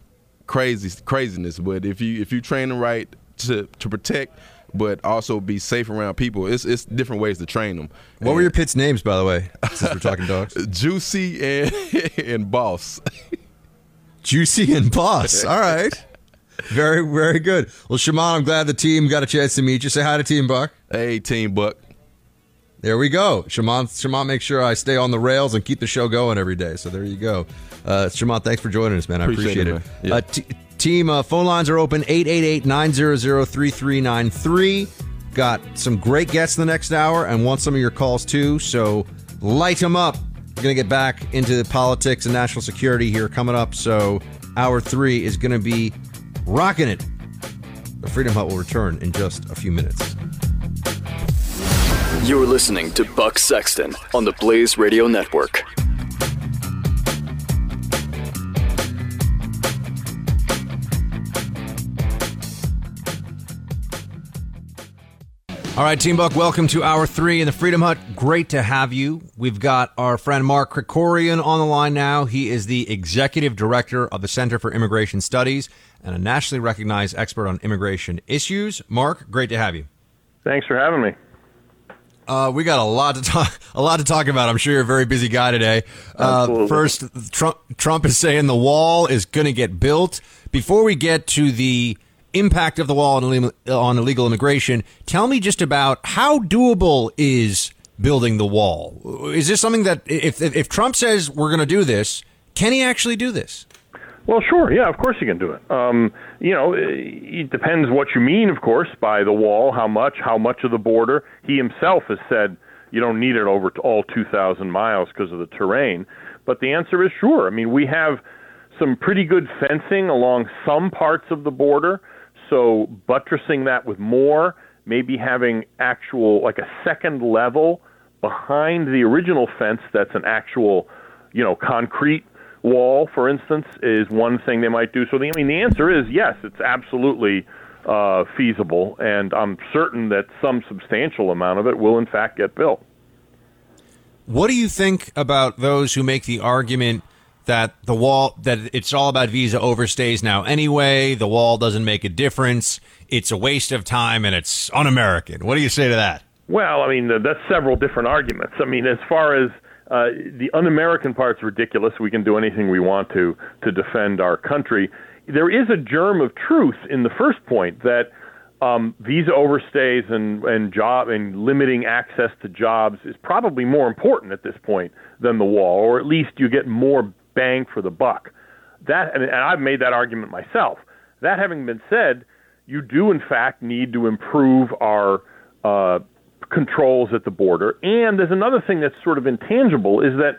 [SPEAKER 11] crazy craziness. But if you if you train them right to to protect, but also be safe around people, it's it's different ways to train them.
[SPEAKER 1] What were your pits' names, by the way? Since we're talking dogs,
[SPEAKER 11] Juicy and and Boss.
[SPEAKER 1] Juicy and Boss. All right, very very good. Well, Shimon, I'm glad the team got a chance to meet you. Say hi to Team Buck.
[SPEAKER 11] Hey, Team Buck.
[SPEAKER 1] There we go. Shimon, Shimon, make sure I stay on the rails and keep the show going every day. So there you go. Uh, Shimon, thanks for joining us, man. I
[SPEAKER 11] Appreciate
[SPEAKER 1] appreciate,
[SPEAKER 11] it,
[SPEAKER 1] it.
[SPEAKER 11] man.
[SPEAKER 1] Uh, t- team, uh, phone lines are open 888 900 3393. Got some great guests in the next hour and want some of your calls too. So light them up. We're going to get back into the politics and national security here coming up. So hour three is going to be rocking it. The Freedom Hut will return in just a few minutes.
[SPEAKER 4] You're listening to Buck Sexton on the Blaze Radio Network.
[SPEAKER 1] All right, Team Buck, welcome to hour three in the Freedom Hut. Great to have you. We've got our friend Mark Krikorian on the line now. He is the executive director of the Center for Immigration Studies and a nationally recognized expert on immigration issues. Mark, great to have you.
[SPEAKER 12] Thanks for having me.
[SPEAKER 1] Uh, we got a lot to talk, a lot to talk about. I'm sure you're a very busy guy today. Uh, first, Trump, Trump is saying the wall is going to get built. Before we get to the impact of the wall on illegal, on illegal immigration, tell me just about how doable is building the wall. Is this something that if if, if Trump says we're going to do this, can he actually do this?
[SPEAKER 12] Well, sure. Yeah, of course you can do it. Um, you know, it depends what you mean, of course, by the wall, how much, how much of the border. He himself has said you don't need it over all 2,000 miles because of the terrain. But the answer is sure. I mean, we have some pretty good fencing along some parts of the border. So buttressing that with more, maybe having actual, like a second level behind the original fence that's an actual, you know, concrete wall, for instance, is one thing they might do. So, the, I mean, the answer is yes, it's absolutely uh, feasible, and I'm certain that some substantial amount of it will, in fact, get built.
[SPEAKER 1] What do you think about those who make the argument that the wall that it's all about visa overstays now anyway, the wall doesn't make a difference, it's a waste of time and it's un-American. What do you say to that?
[SPEAKER 12] Well, I mean, th- that's several different arguments. I mean, as far as uh, the un-American part's ridiculous. We can do anything we want to to defend our country. There is a germ of truth in the first point that um, visa overstays and and job and limiting access to jobs is probably more important at this point than the wall, or at least you get more bang for the buck. That and, and I've made that argument myself. That having been said, you do in fact need to improve our uh, controls at the border. And there's another thing that's sort of intangible is that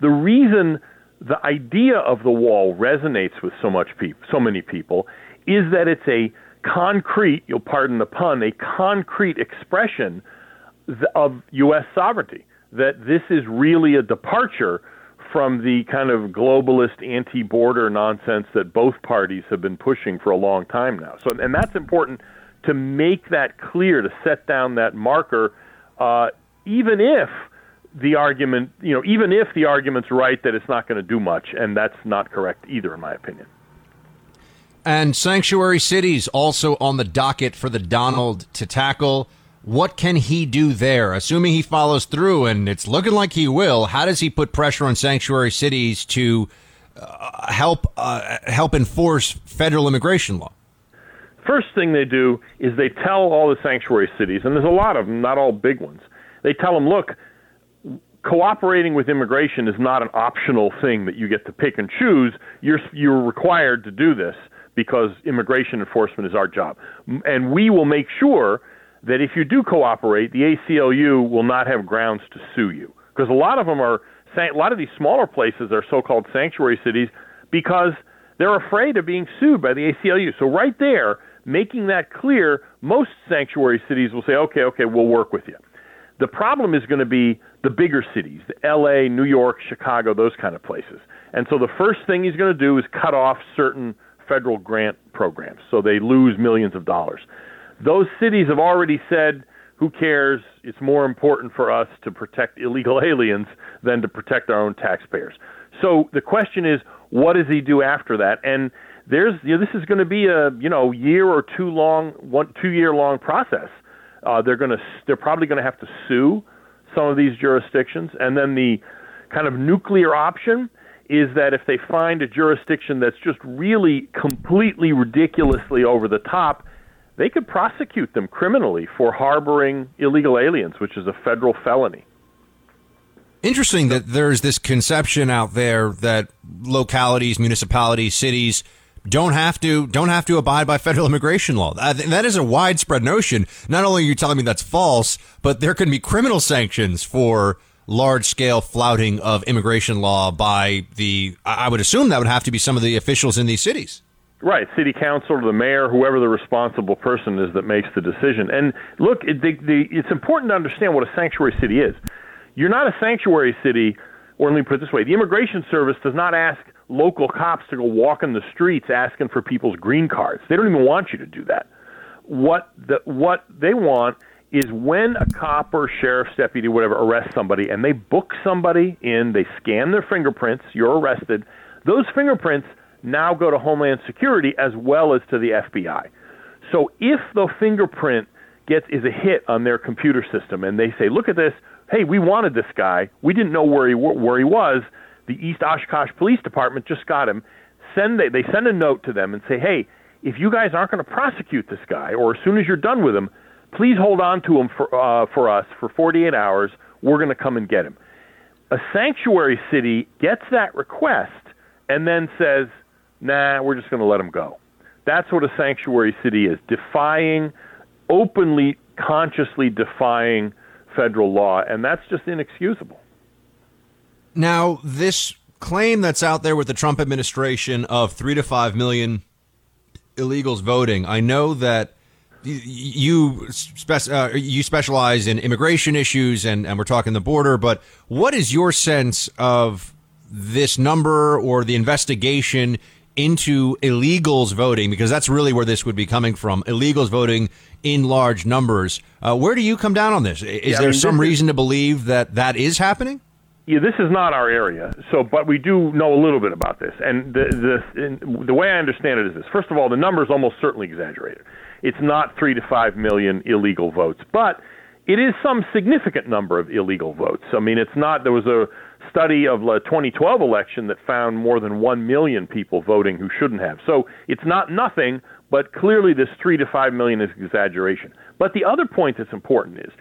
[SPEAKER 12] the reason the idea of the wall resonates with so much people, so many people, is that it's a concrete, you'll pardon the pun, a concrete expression of U.S. sovereignty. That this is really a departure from the kind of globalist anti-border nonsense that both parties have been pushing for a long time now. So, and that's important to make that clear, to set down that marker, uh, even if the argument, you know, even if the argument's right that it's not going to do much, and that's not correct either, in my opinion.
[SPEAKER 1] And sanctuary cities also on the docket for the Donald to tackle. What can he do there? Assuming he follows through, and it's looking like he will, how does he put pressure on sanctuary cities to uh, help uh, help enforce federal immigration law?
[SPEAKER 12] First thing they do is they tell all the sanctuary cities, and there's a lot of them, not all big ones. They tell them, look, cooperating with immigration is not an optional thing that you get to pick and choose. You're you're required to do this because immigration enforcement is our job, and we will make sure that if you do cooperate, the ACLU will not have grounds to sue you because a lot of them are a lot of these smaller places are so-called sanctuary cities because they're afraid of being sued by the ACLU. So right there, making that clear, most sanctuary cities will say, "Okay, okay, we'll work with you." The problem is going to be the bigger cities, the LA, New York, Chicago, those kind of places. And so the first thing he's going to do is cut off certain federal grant programs so they lose millions of dollars. Those cities have already said, who cares? It's more important for us to protect illegal aliens than to protect our own taxpayers. So the question is, what does he do after that? And there's you know, this is going to be a you know year or two long, one two year long process uh, they're going to they're probably going to have to sue some of these jurisdictions, and then the kind of nuclear option is that if they find a jurisdiction that's just really completely ridiculously over the top, they could prosecute them criminally for harboring illegal aliens, which is a federal felony.
[SPEAKER 1] Interesting that there's this conception out there that localities, municipalities, cities don't have to don't have to abide by federal immigration law. that is a widespread notion. Not only are you telling me that's false, but there can be criminal sanctions for large scale flouting of immigration law by the. I would assume that would have to be some of the officials in these cities.
[SPEAKER 12] Right, city council or the mayor, whoever the responsible person is that makes the decision. And look, it, the, the, it's important to understand what a sanctuary city is. You're not a sanctuary city, or let me put it this way: the Immigration Service does not ask local cops to go walk in the streets asking for people's green cards. They don't even want you to do that. What the, what they want is when a cop or sheriff's deputy, whatever, arrests somebody and they book somebody in, they scan their fingerprints, you're arrested. Those fingerprints now go to Homeland Security as well as to the FBI. So if the fingerprint gets is a hit on their computer system and they say, "Look at this, hey, we wanted this guy, we didn't know where he where he was," the East Oshkosh Police Department just got him. Send they, they send a note to them and say, hey, if you guys aren't going to prosecute this guy, or as soon as you're done with him, please hold on to him for uh, for us for 48 hours. We're going to come and get him. A sanctuary city gets that request and then says, nah, we're just going to let him go. That's what a sanctuary city is defying, openly, consciously defying federal law, and that's just inexcusable.
[SPEAKER 1] Now, this claim that's out there with the Trump administration of three to five million illegals voting, I know that you spec- uh, you specialize in immigration issues and, and we're talking the border, but what is your sense of this number or the investigation into illegals voting? Because that's really where this would be coming from illegals voting in large numbers. Uh, where do you come down on this? Is yeah, there I mean, some reason to believe that that is happening?
[SPEAKER 12] Yeah, this is not our area. So, but we do know a little bit about this, and the the the way I understand it is this: first of all, the number is almost certainly exaggerated. It's not three to five million illegal votes, but it is some significant number of illegal votes. I mean, it's not. There was a study of the 2012 election that found more than one million people voting who shouldn't have. So it's not nothing, but clearly this three to five million is exaggeration. But the other point that's important is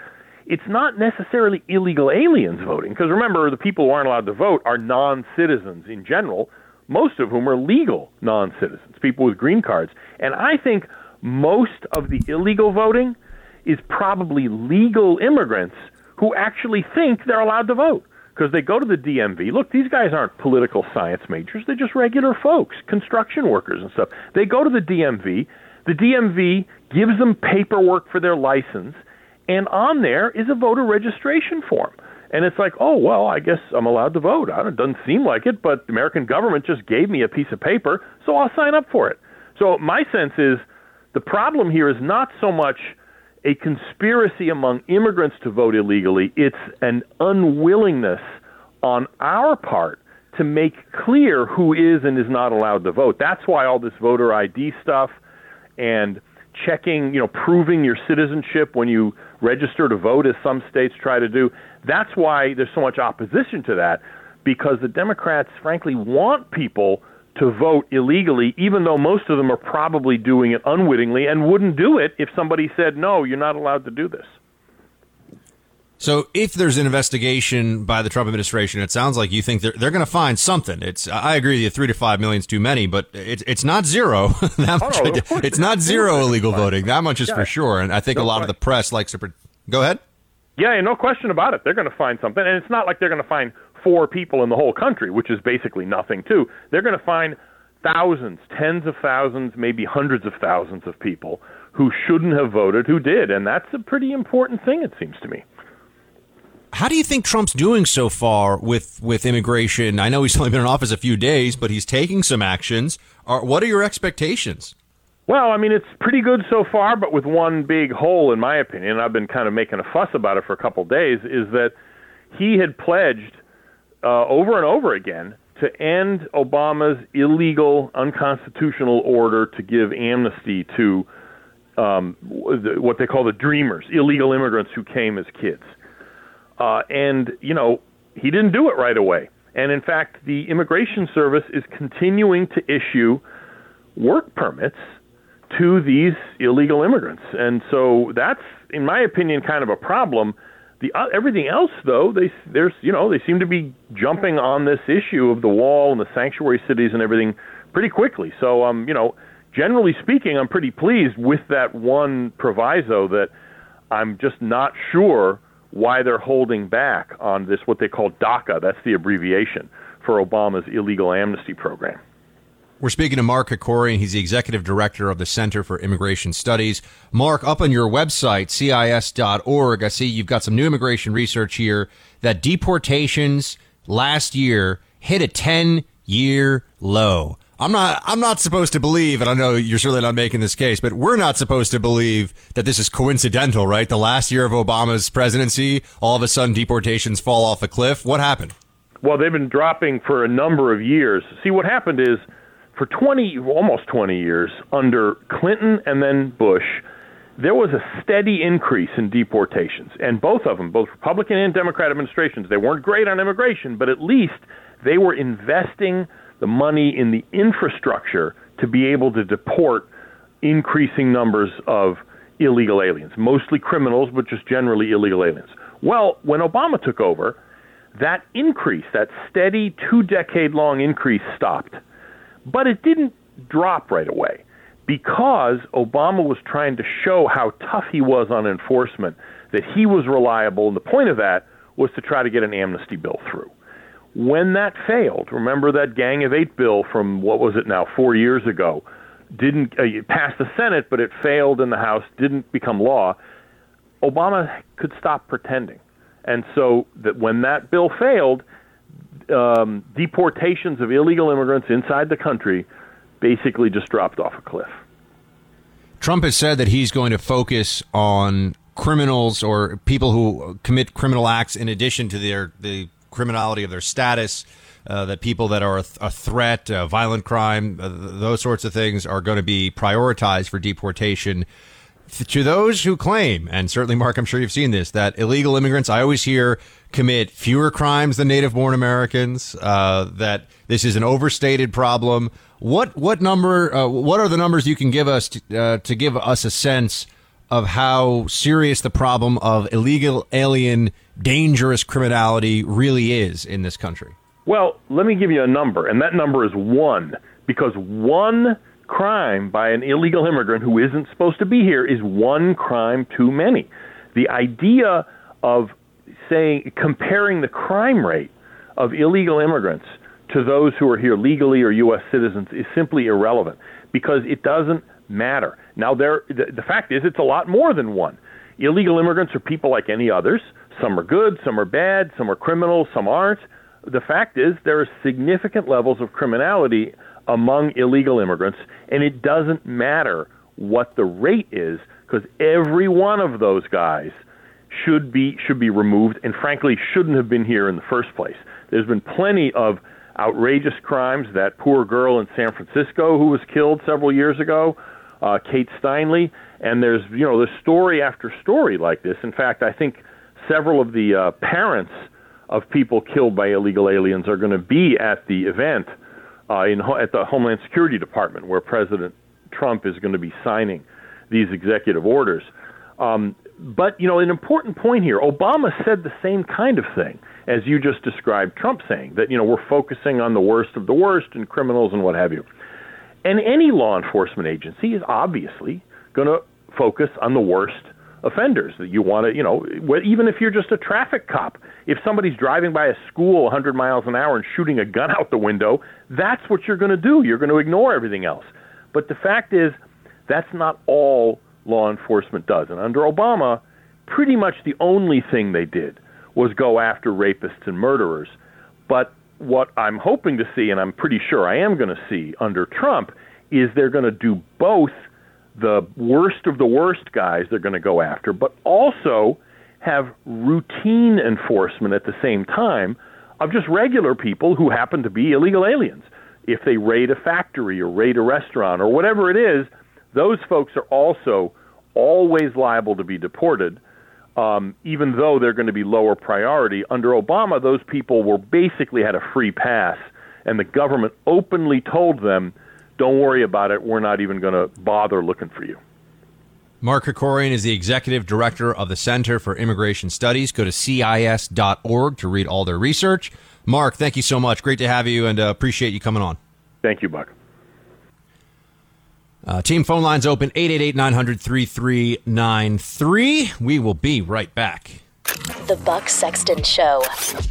[SPEAKER 12] it's not necessarily illegal aliens voting, because remember, the people who aren't allowed to vote are non citizens in general, most of whom are legal non citizens, people with green cards. And I think most of the illegal voting is probably legal immigrants who actually think they're allowed to vote because they go to the DMV. Look, these guys aren't political science majors, they're just regular folks, construction workers and stuff. They go to the DMV. The DMV gives them paperwork for their license and on there is a voter registration form. And it's like, oh well, I guess I'm allowed to vote. I don't, It doesn't seem like it, but the American government just gave me a piece of paper, so I'll sign up for it. So my sense is the problem here is not so much a conspiracy among immigrants to vote illegally; it's an unwillingness on our part to make clear who is and is not allowed to vote. That's why all this voter ID stuff and checking, you know, proving your citizenship when you register to vote, as some states try to do. That's why there's so much opposition to that, because the Democrats, frankly, want people to vote illegally, even though most of them are probably doing it unwittingly and wouldn't do it if somebody said, no, you're not allowed to do this.
[SPEAKER 1] So, if there's an investigation by the Trump administration, it sounds like you think they're, they're going to find something. It's I agree with you, three to five million is too many, but it's it's not zero. that much,
[SPEAKER 12] Oh, no,
[SPEAKER 1] it's not zero illegal voting. That much is
[SPEAKER 12] Yeah.
[SPEAKER 1] for sure. And I think a
[SPEAKER 12] No
[SPEAKER 1] lot of the press likes to. Pre- Go ahead.
[SPEAKER 12] Yeah, yeah, no question about it. They're going to find something, and it's not like they're going to find four people in the whole country, which is basically nothing. Too, they're going to find thousands, tens of thousands, maybe hundreds of thousands of people who shouldn't have voted who did, and that's a pretty important thing, it seems to me.
[SPEAKER 1] How do you think Trump's doing so far with with immigration? I know he's only been in office a few days, but he's taking some actions. Are, what are your expectations?
[SPEAKER 12] Well, I mean, it's pretty good so far, but with one big hole, in my opinion. I've been kind of making a fuss about it for a couple of days. Is that he had pledged uh, over and over again to end Obama's illegal, unconstitutional order to give amnesty to um, what they call the dreamers, illegal immigrants who came as kids. Uh, and, you know, he didn't do it right away. And in fact, the Immigration Service is continuing to issue work permits to these illegal immigrants. And so that's, in my opinion, kind of a problem. The uh, everything else, though, they there's you know they seem to be jumping on this issue of the wall and the sanctuary cities and everything pretty quickly. So um, you know, generally speaking, I'm pretty pleased with that one proviso that I'm just not sure why they're holding back on this what they call DACA. That's the abbreviation for Obama's illegal amnesty program.
[SPEAKER 1] We're speaking to Mark Krikorian, and he's the executive director of the Center for Immigration Studies. Mark, up on your website, CIS.org, I see you've got some new immigration research here that deportations last year hit a 10 year low. I'm not, I'm not supposed to believe, and I know you're certainly not making this case, but we're not supposed to believe that this is coincidental, right? The last year of Obama's presidency, all of a sudden deportations fall off a cliff. What happened?
[SPEAKER 12] Well, they've been dropping for a number of years. See, what happened is for 20, almost 20 years under Clinton and then Bush, there was a steady increase in deportations. And both of them, both Republican and Democrat administrations, they weren't great on immigration, but at least they were investing the money in the infrastructure to be able to deport increasing numbers of illegal aliens, mostly criminals, but just generally illegal aliens. Well, when Obama took over, that increase, that steady two decade long increase, stopped. But it didn't drop right away because Obama was trying to show how tough he was on enforcement, that he was reliable, and the point of that was to try to get an amnesty bill through. When that failed, remember that Gang of Eight bill from what was it now, four years ago, didn't uh, it passed the Senate, but it failed in the House, didn't become law. Obama could stop pretending, and so that when that bill failed, um, deportations of illegal immigrants inside the country basically just dropped off a cliff.
[SPEAKER 1] Trump has said that he's going to focus on criminals or people who commit criminal acts in addition to their the criminality of their status. Uh, that people that are a, th- a threat, uh, violent crime, uh, those sorts of things are going to be prioritized for deportation. To those who claim, and certainly, Mark, I'm sure you've seen this, that illegal immigrants, I always hear, commit fewer crimes than native born Americans, uh, that this is an overstated problem. What, what number, uh, what are the numbers you can give us to, uh, to give us a sense of how serious the problem of illegal alien, dangerous criminality really is in this country?
[SPEAKER 12] Well, let me give you a number, and that number is one, because one crime by an illegal immigrant who isn't supposed to be here is one crime too many. The idea of saying comparing the crime rate of illegal immigrants to those who are here legally or U.S. citizens is simply irrelevant because it doesn't matter. Now, there, the, the fact is, it's a lot more than one. Illegal immigrants are people like any others. Some are good, some are bad, some are criminals, some aren't. The fact is, there are significant levels of criminality among illegal immigrants, and it doesn't matter what the rate is because every one of those guys should be should be removed, and frankly, shouldn't have been here in the first place. There's been plenty of outrageous crimes. That poor girl in San Francisco who was killed several years ago, uh, Kate Steinle, and there's you know there's story after story like this. In fact, I think several of the uh, parents of people killed by illegal aliens are going to be at the event uh, in at the Homeland Security Department where President Trump is going to be signing these executive orders. Um, but you know, an important point here: Obama said the same kind of thing as you just described Trump saying that you know we're focusing on the worst of the worst and criminals and what have you. And any law enforcement agency is obviously going to focus on the worst offenders that you want to, you know, even if you're just a traffic cop, if somebody's driving by a school 100 miles an hour and shooting a gun out the window, that's what you're going to do. You're going to ignore everything else. But the fact is, that's not all law enforcement does. And under Obama, pretty much the only thing they did was go after rapists and murderers. But what I'm hoping to see, and I'm pretty sure I am going to see under Trump, is they're going to do both the worst of the worst guys they're going to go after, but also have routine enforcement at the same time of just regular people who happen to be illegal aliens. If they raid a factory or raid a restaurant or whatever it is, those folks are also always liable to be deported, um, even though they're going to be lower priority. Under Obama, those people were basically had a free pass, and the government openly told them don't worry about it. We're not even going to bother looking for you.
[SPEAKER 1] Mark Krikorian is the executive director of the Center for Immigration Studies. Go to CIS.org to read all their research. Mark, thank you so much. Great to have you and uh, appreciate you coming on.
[SPEAKER 12] Thank you, Buck.
[SPEAKER 1] Uh, team phone lines open 888 900 3393. We will be right back.
[SPEAKER 2] The Buck Sexton Show.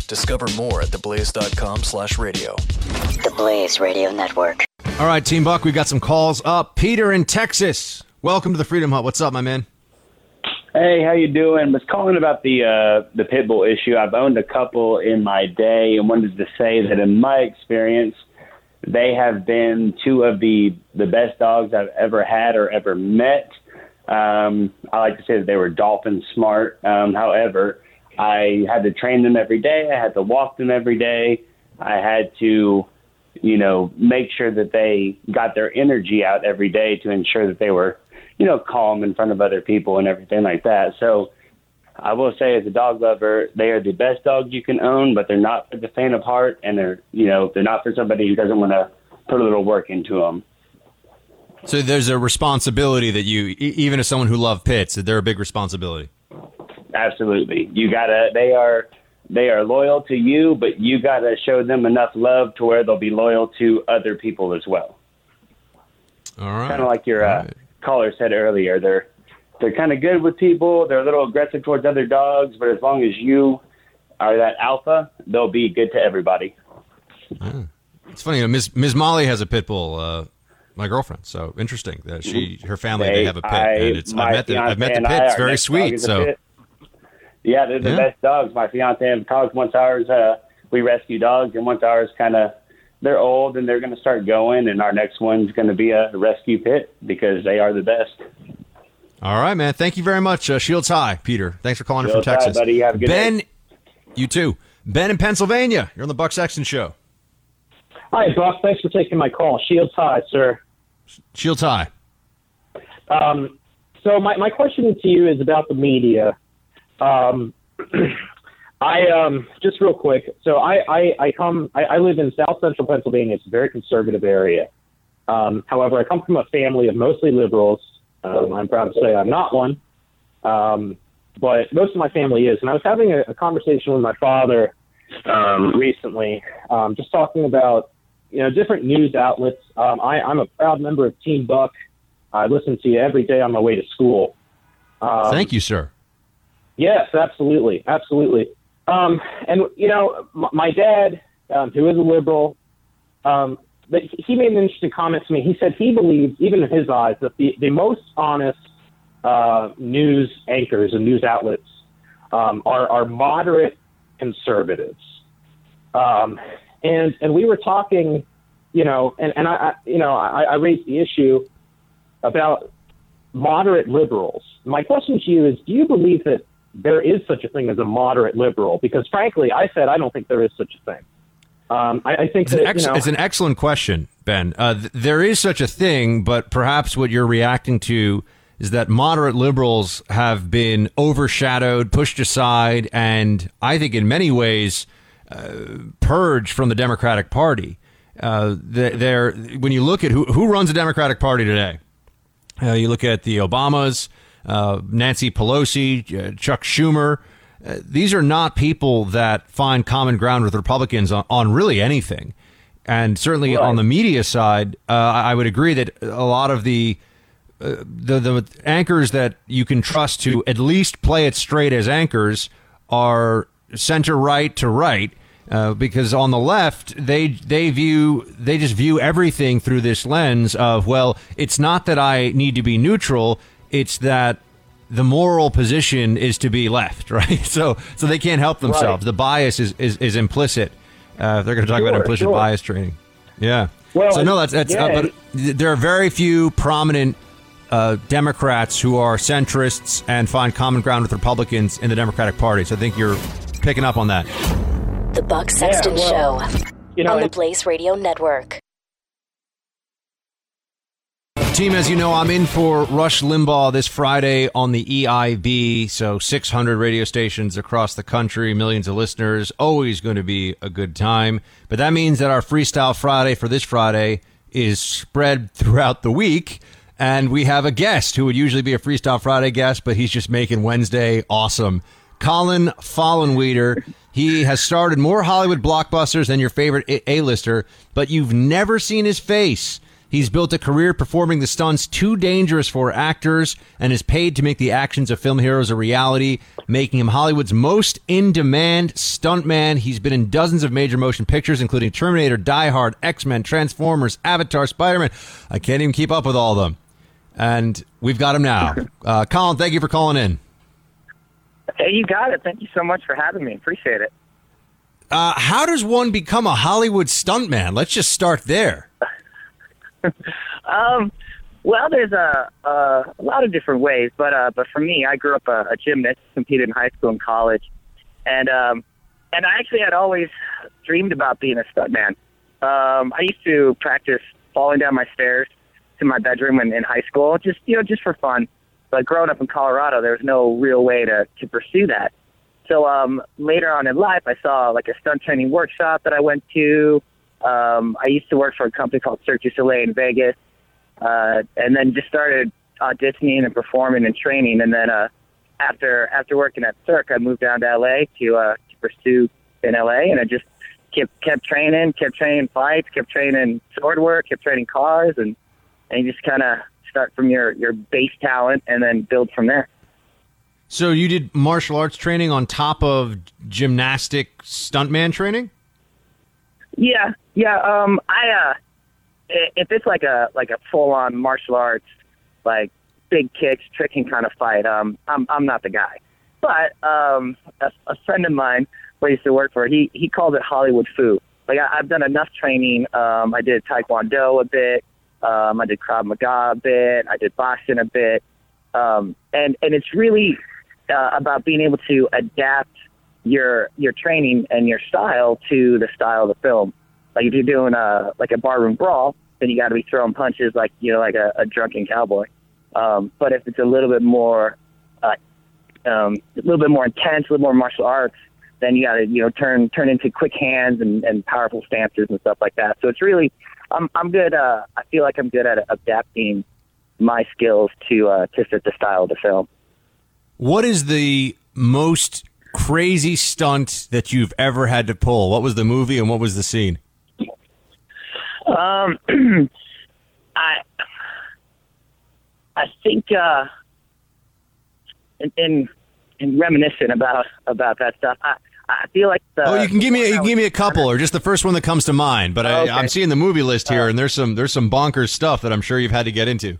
[SPEAKER 4] Discover more at theblaze.com slash radio.
[SPEAKER 3] The Blaze Radio Network.
[SPEAKER 1] All right, Team Buck, we got some calls up. Peter in Texas. Welcome to the Freedom Hut. What's up, my man?
[SPEAKER 13] Hey, how you doing? Was calling about the uh, the pit bull issue. I've owned a couple in my day, and wanted to say that in my experience, they have been two of the the best dogs I've ever had or ever met. Um, I like to say that they were dolphin smart. Um, however, I had to train them every day. I had to walk them every day. I had to you know, make sure that they got their energy out every day to ensure that they were, you know, calm in front of other people and everything like that. So I will say, as a dog lover, they are the best dogs you can own, but they're not for the faint of heart, and they're, you know, they're not for somebody who doesn't want to put a little work into them.
[SPEAKER 1] So there's a responsibility that you, even as someone who loves pits, that they're a big responsibility.
[SPEAKER 13] Absolutely, you gotta. They are they are loyal to you, but you got to show them enough love to where they'll be loyal to other people as well.
[SPEAKER 1] All right.
[SPEAKER 13] Kind of like your uh, caller said earlier, they're they're kind of good with people. They're a little aggressive towards other dogs, but as long as you are that alpha, they'll be good to everybody.
[SPEAKER 1] It's funny, you know, Ms. Ms. Molly has a pit bull. Uh, my girlfriend. So interesting that she, her family, they, they have a pit,
[SPEAKER 13] I,
[SPEAKER 1] and it's I've met the I've met the pit. It's very sweet. So
[SPEAKER 13] yeah, they're the yeah. best dogs. My fiance and dogs. Once ours, uh, we rescue dogs, and once ours kind of they're old and they're going to start going, and our next one's going to be a rescue pit because they are the best.
[SPEAKER 1] All right, man. Thank you very much. Uh, Shields High, Peter. Thanks for calling
[SPEAKER 13] Shields
[SPEAKER 1] in from Texas.
[SPEAKER 13] High, buddy. Have a good
[SPEAKER 1] ben,
[SPEAKER 13] day.
[SPEAKER 1] you too. Ben in Pennsylvania. You're on the Buck Sexton Show.
[SPEAKER 14] Hi, Buck. Thanks for taking my call. Shields High, sir.
[SPEAKER 1] Shields High.
[SPEAKER 14] Um, so my, my question to you is about the media. Um, I um just real quick. So I I, I come I, I live in South Central Pennsylvania. It's a very conservative area. Um, however, I come from a family of mostly liberals. Um, I'm proud to say I'm not one, um, but most of my family is. And I was having a, a conversation with my father um, recently, um, just talking about you know different news outlets. Um, I, I'm a proud member of Team Buck. I listen to you every day on my way to school. Um,
[SPEAKER 1] Thank you, sir.
[SPEAKER 14] Yes, absolutely, absolutely. Um, and you know, m- my dad, um, who is a liberal, um, but he made an interesting comment to me. He said he believes, even in his eyes, that the, the most honest uh, news anchors and news outlets um, are, are moderate conservatives. Um, and and we were talking, you know, and, and I, I you know I, I raised the issue about moderate liberals. My question to you is: Do you believe that there is such a thing as a moderate liberal because frankly i said i don't think there is such a thing Um, I, I think
[SPEAKER 1] It's
[SPEAKER 14] that
[SPEAKER 1] an, ex-
[SPEAKER 14] you know,
[SPEAKER 1] it's an excellent question, Ben. Uh, th- there is such a thing, but perhaps what you're reacting to is that moderate liberals have been overshadowed, pushed aside, and I think in many ways uh, purged from the Democratic Party. Uh, they're, when you look at who, who runs the Democratic Party today, uh, you look at the Obamas, uh, Nancy Pelosi, uh, Chuck Schumer. Uh, these are not people that find common ground with Republicans on, on really anything. And certainly on the media side, uh, I would agree that a lot of the, uh, the the anchors that you can trust to at least play it straight as anchors are center right to right. Uh, because on the left, they they view they just view everything through this lens of well, it's not that I need to be neutral, it's that the moral position is to be left, right? So so they can't help themselves. The bias is is, is implicit. Uh, they're going to talk about implicit
[SPEAKER 14] sure.
[SPEAKER 1] bias training. Yeah.
[SPEAKER 14] Well,
[SPEAKER 1] so no, that's that's.
[SPEAKER 14] yeah,
[SPEAKER 1] uh, but there are very few prominent uh, Democrats who are centrists and find common ground with Republicans in the Democratic Party. So I think you're picking up on that.
[SPEAKER 2] The Buck Sexton
[SPEAKER 14] well,
[SPEAKER 2] Show
[SPEAKER 14] you know,
[SPEAKER 2] on the Blaze Radio Network.
[SPEAKER 1] Team, as you know, I'm in for Rush Limbaugh this Friday on the EIB. So 600 radio stations across the country, millions of listeners. Always going to be a good time. But that means that our Freestyle Friday for this Friday is spread throughout the week. And we have a guest who would usually be a Freestyle Friday guest, but he's just making Wednesday awesome. Colin Follenweeder. He has starred in more Hollywood blockbusters than your favorite A-lister, but you've never seen his face. He's built a career performing the stunts too dangerous for actors and is paid to make the actions of film heroes a reality, making him Hollywood's most in-demand stuntman. He's been in dozens of major motion pictures, including Terminator, Die Hard, X-Men, Transformers, Avatar, Spider-Man. I can't even keep up with all of them. And we've got him now. Uh, Colin, thank you for calling in.
[SPEAKER 15] Hey, you got it. Thank you so much for having me. Appreciate it.
[SPEAKER 1] Uh, how does one become a Hollywood stuntman? Let's just start there.
[SPEAKER 15] Um, well, there's a, a a lot of different ways, but uh, but for me, I grew up a, a gymnast, competed in high school and college, and um, and I actually had always dreamed about being a stuntman. Um, I used to practice falling down my stairs to my bedroom in, in high school, just you know, just for fun. But growing up in Colorado, there was no real way to to pursue that. So um, later on in life, I saw like a stunt training workshop that I went to. Um, I used to work for a company called Cirque du Soleil in Vegas, uh, and then just started auditioning and performing and training. And then uh, after after working at Cirque, I moved down to LA to uh, to pursue in LA, and I just kept kept training, kept training fights, kept training sword work, kept training cars, and and you just kind of start from your your base talent and then build from there.
[SPEAKER 1] So you did martial arts training on top of gymnastic stuntman training?
[SPEAKER 15] Yeah, yeah. Um, I uh, if it's like a like a full on martial arts, like big kicks, tricking kind of fight, um, I'm I'm not the guy. But um, a, a friend of mine who I used to work for, he he called it Hollywood Fu. Like I, I've done enough training. Um, I did Taekwondo a bit. Um, I did Krav Maga a bit. I did boxing a bit. Um, and and it's really uh, about being able to adapt your your training and your style to the style of the film. Like if you're doing a like a barroom brawl, then you got to be throwing punches like you know like a, a drunken cowboy. Um, but if it's a little bit more uh, um, a little bit more intense, a little more martial arts, then you got to you know turn turn into quick hands and, and powerful stances and stuff like that. So it's really I'm I'm good. Uh, I feel like I'm good at adapting my skills to uh, to fit the style of the film.
[SPEAKER 1] What is the most crazy stunt that you've ever had to pull? What was the movie and what was the scene?
[SPEAKER 15] Um, I I think uh, in, in in reminiscing about about that stuff, I I feel like the
[SPEAKER 1] oh, you can give me a, you can give me a couple or just the first one that comes to mind. But I,
[SPEAKER 15] Okay.
[SPEAKER 1] I'm seeing the movie list here, and there's some there's some bonkers stuff that I'm sure you've had to get into.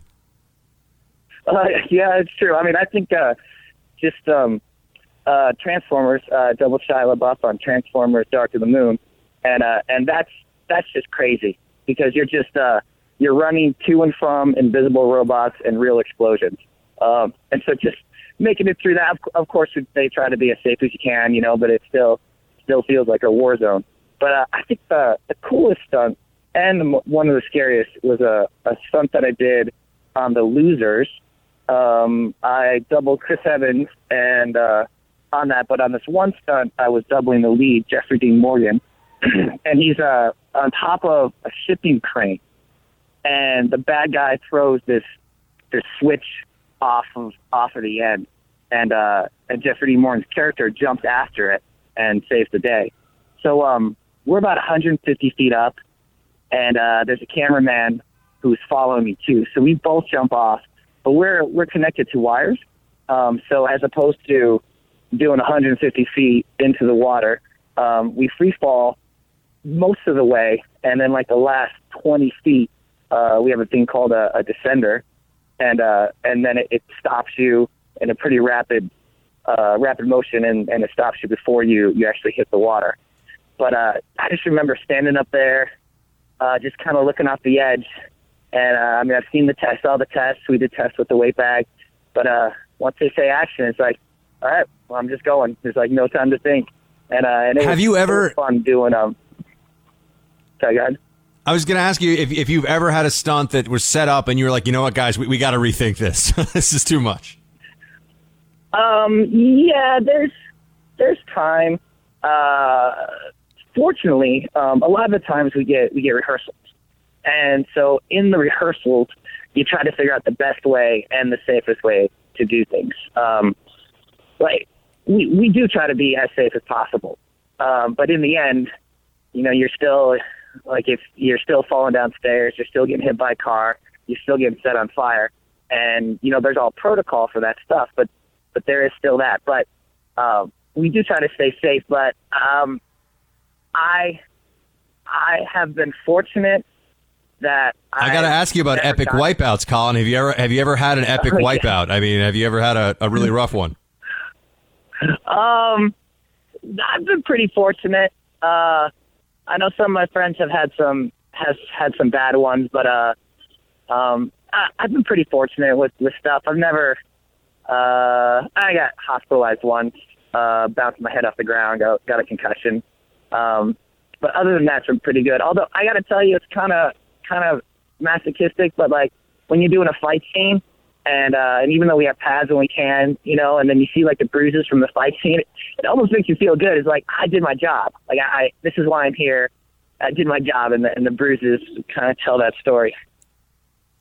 [SPEAKER 15] Uh, yeah, it's true. I mean, I think uh, just um, uh, Transformers, uh, Double Shia LaBeouf on Transformers: Dark of the Moon, and uh, and that's that's just crazy because you're just uh, you're running to and from invisible robots and real explosions, um, and so just making it through that. Of, of course, they try to be as safe as you can, you know, but it still still feels like a war zone. But uh, I think the the coolest stunt and the, one of the scariest was a, a stunt that I did on the Losers. Um, I doubled Chris Evans and uh, on that, but on this one stunt, I was doubling the lead, Jeffrey Dean Morgan, and he's uh, on top of a shipping crane, and the bad guy throws this this switch off of off of the end, and uh, and Jeffrey Dean Morgan's character jumps after it and saves the day. So um, we're about 150 feet up, and uh, there's a cameraman who's following me too. So we both jump off, but we're we're connected to wires. Um, so as opposed to doing 150 feet into the water, um, we free fall most of the way, and then like the last 20 feet, uh, we have a thing called a, a descender, and uh, and then it, it stops you in a pretty rapid uh, rapid motion, and, and it stops you before you you actually hit the water. But uh, I just remember standing up there, uh, just kind of looking off the edge. And uh, I mean, I've seen the test, all the tests. We did tests with the weight bag, but uh, once they say action, it's like, all right, I'm just going. There's like no time to think. And uh, and
[SPEAKER 1] Have you ever-
[SPEAKER 15] fun doing um? Sorry, go ahead.
[SPEAKER 1] I was going to ask you if, if you've ever had a stunt that was set up and you were like, you know what, guys, we, we got to rethink this. this is too much.
[SPEAKER 15] Um, yeah, there's there's time. Uh, fortunately, um, a lot of the times we get we get rehearsals, and so in the rehearsals, you try to figure out the best way and the safest way to do things. Um, like we we do try to be as safe as possible, um, but in the end, you know, you're still like if you're still falling downstairs, you're still getting hit by a car, you're still getting set on fire, and you know, there's all protocol for that stuff, but but there is still that. But um, we do try to stay safe. But um, I I have been fortunate that
[SPEAKER 1] I I got to ask you about epic wipeouts, Colin. Have you ever have you ever had an epic
[SPEAKER 15] Oh, yeah.
[SPEAKER 1] wipeout? I mean, have you ever had a, a really rough one?
[SPEAKER 15] Um, I've been pretty fortunate. Uh, I know some of my friends have had some has had some bad ones, but uh, um, I, I've been pretty fortunate with with stuff. I've never. Uh, I got hospitalized once. Uh, bounced my head off the ground. Got got a concussion. Um, but other than that, it's been pretty good. Although I got to tell you, it's kind of kind of masochistic. But like when you're doing a fight scene, and uh, and even though we have pads when we can, you know, and then you see like the bruises from the fight scene, it, almost makes you feel good. It's like I did my job. Like I, I this is why I'm here. I did my job, and the, and the bruises kind of tell that story.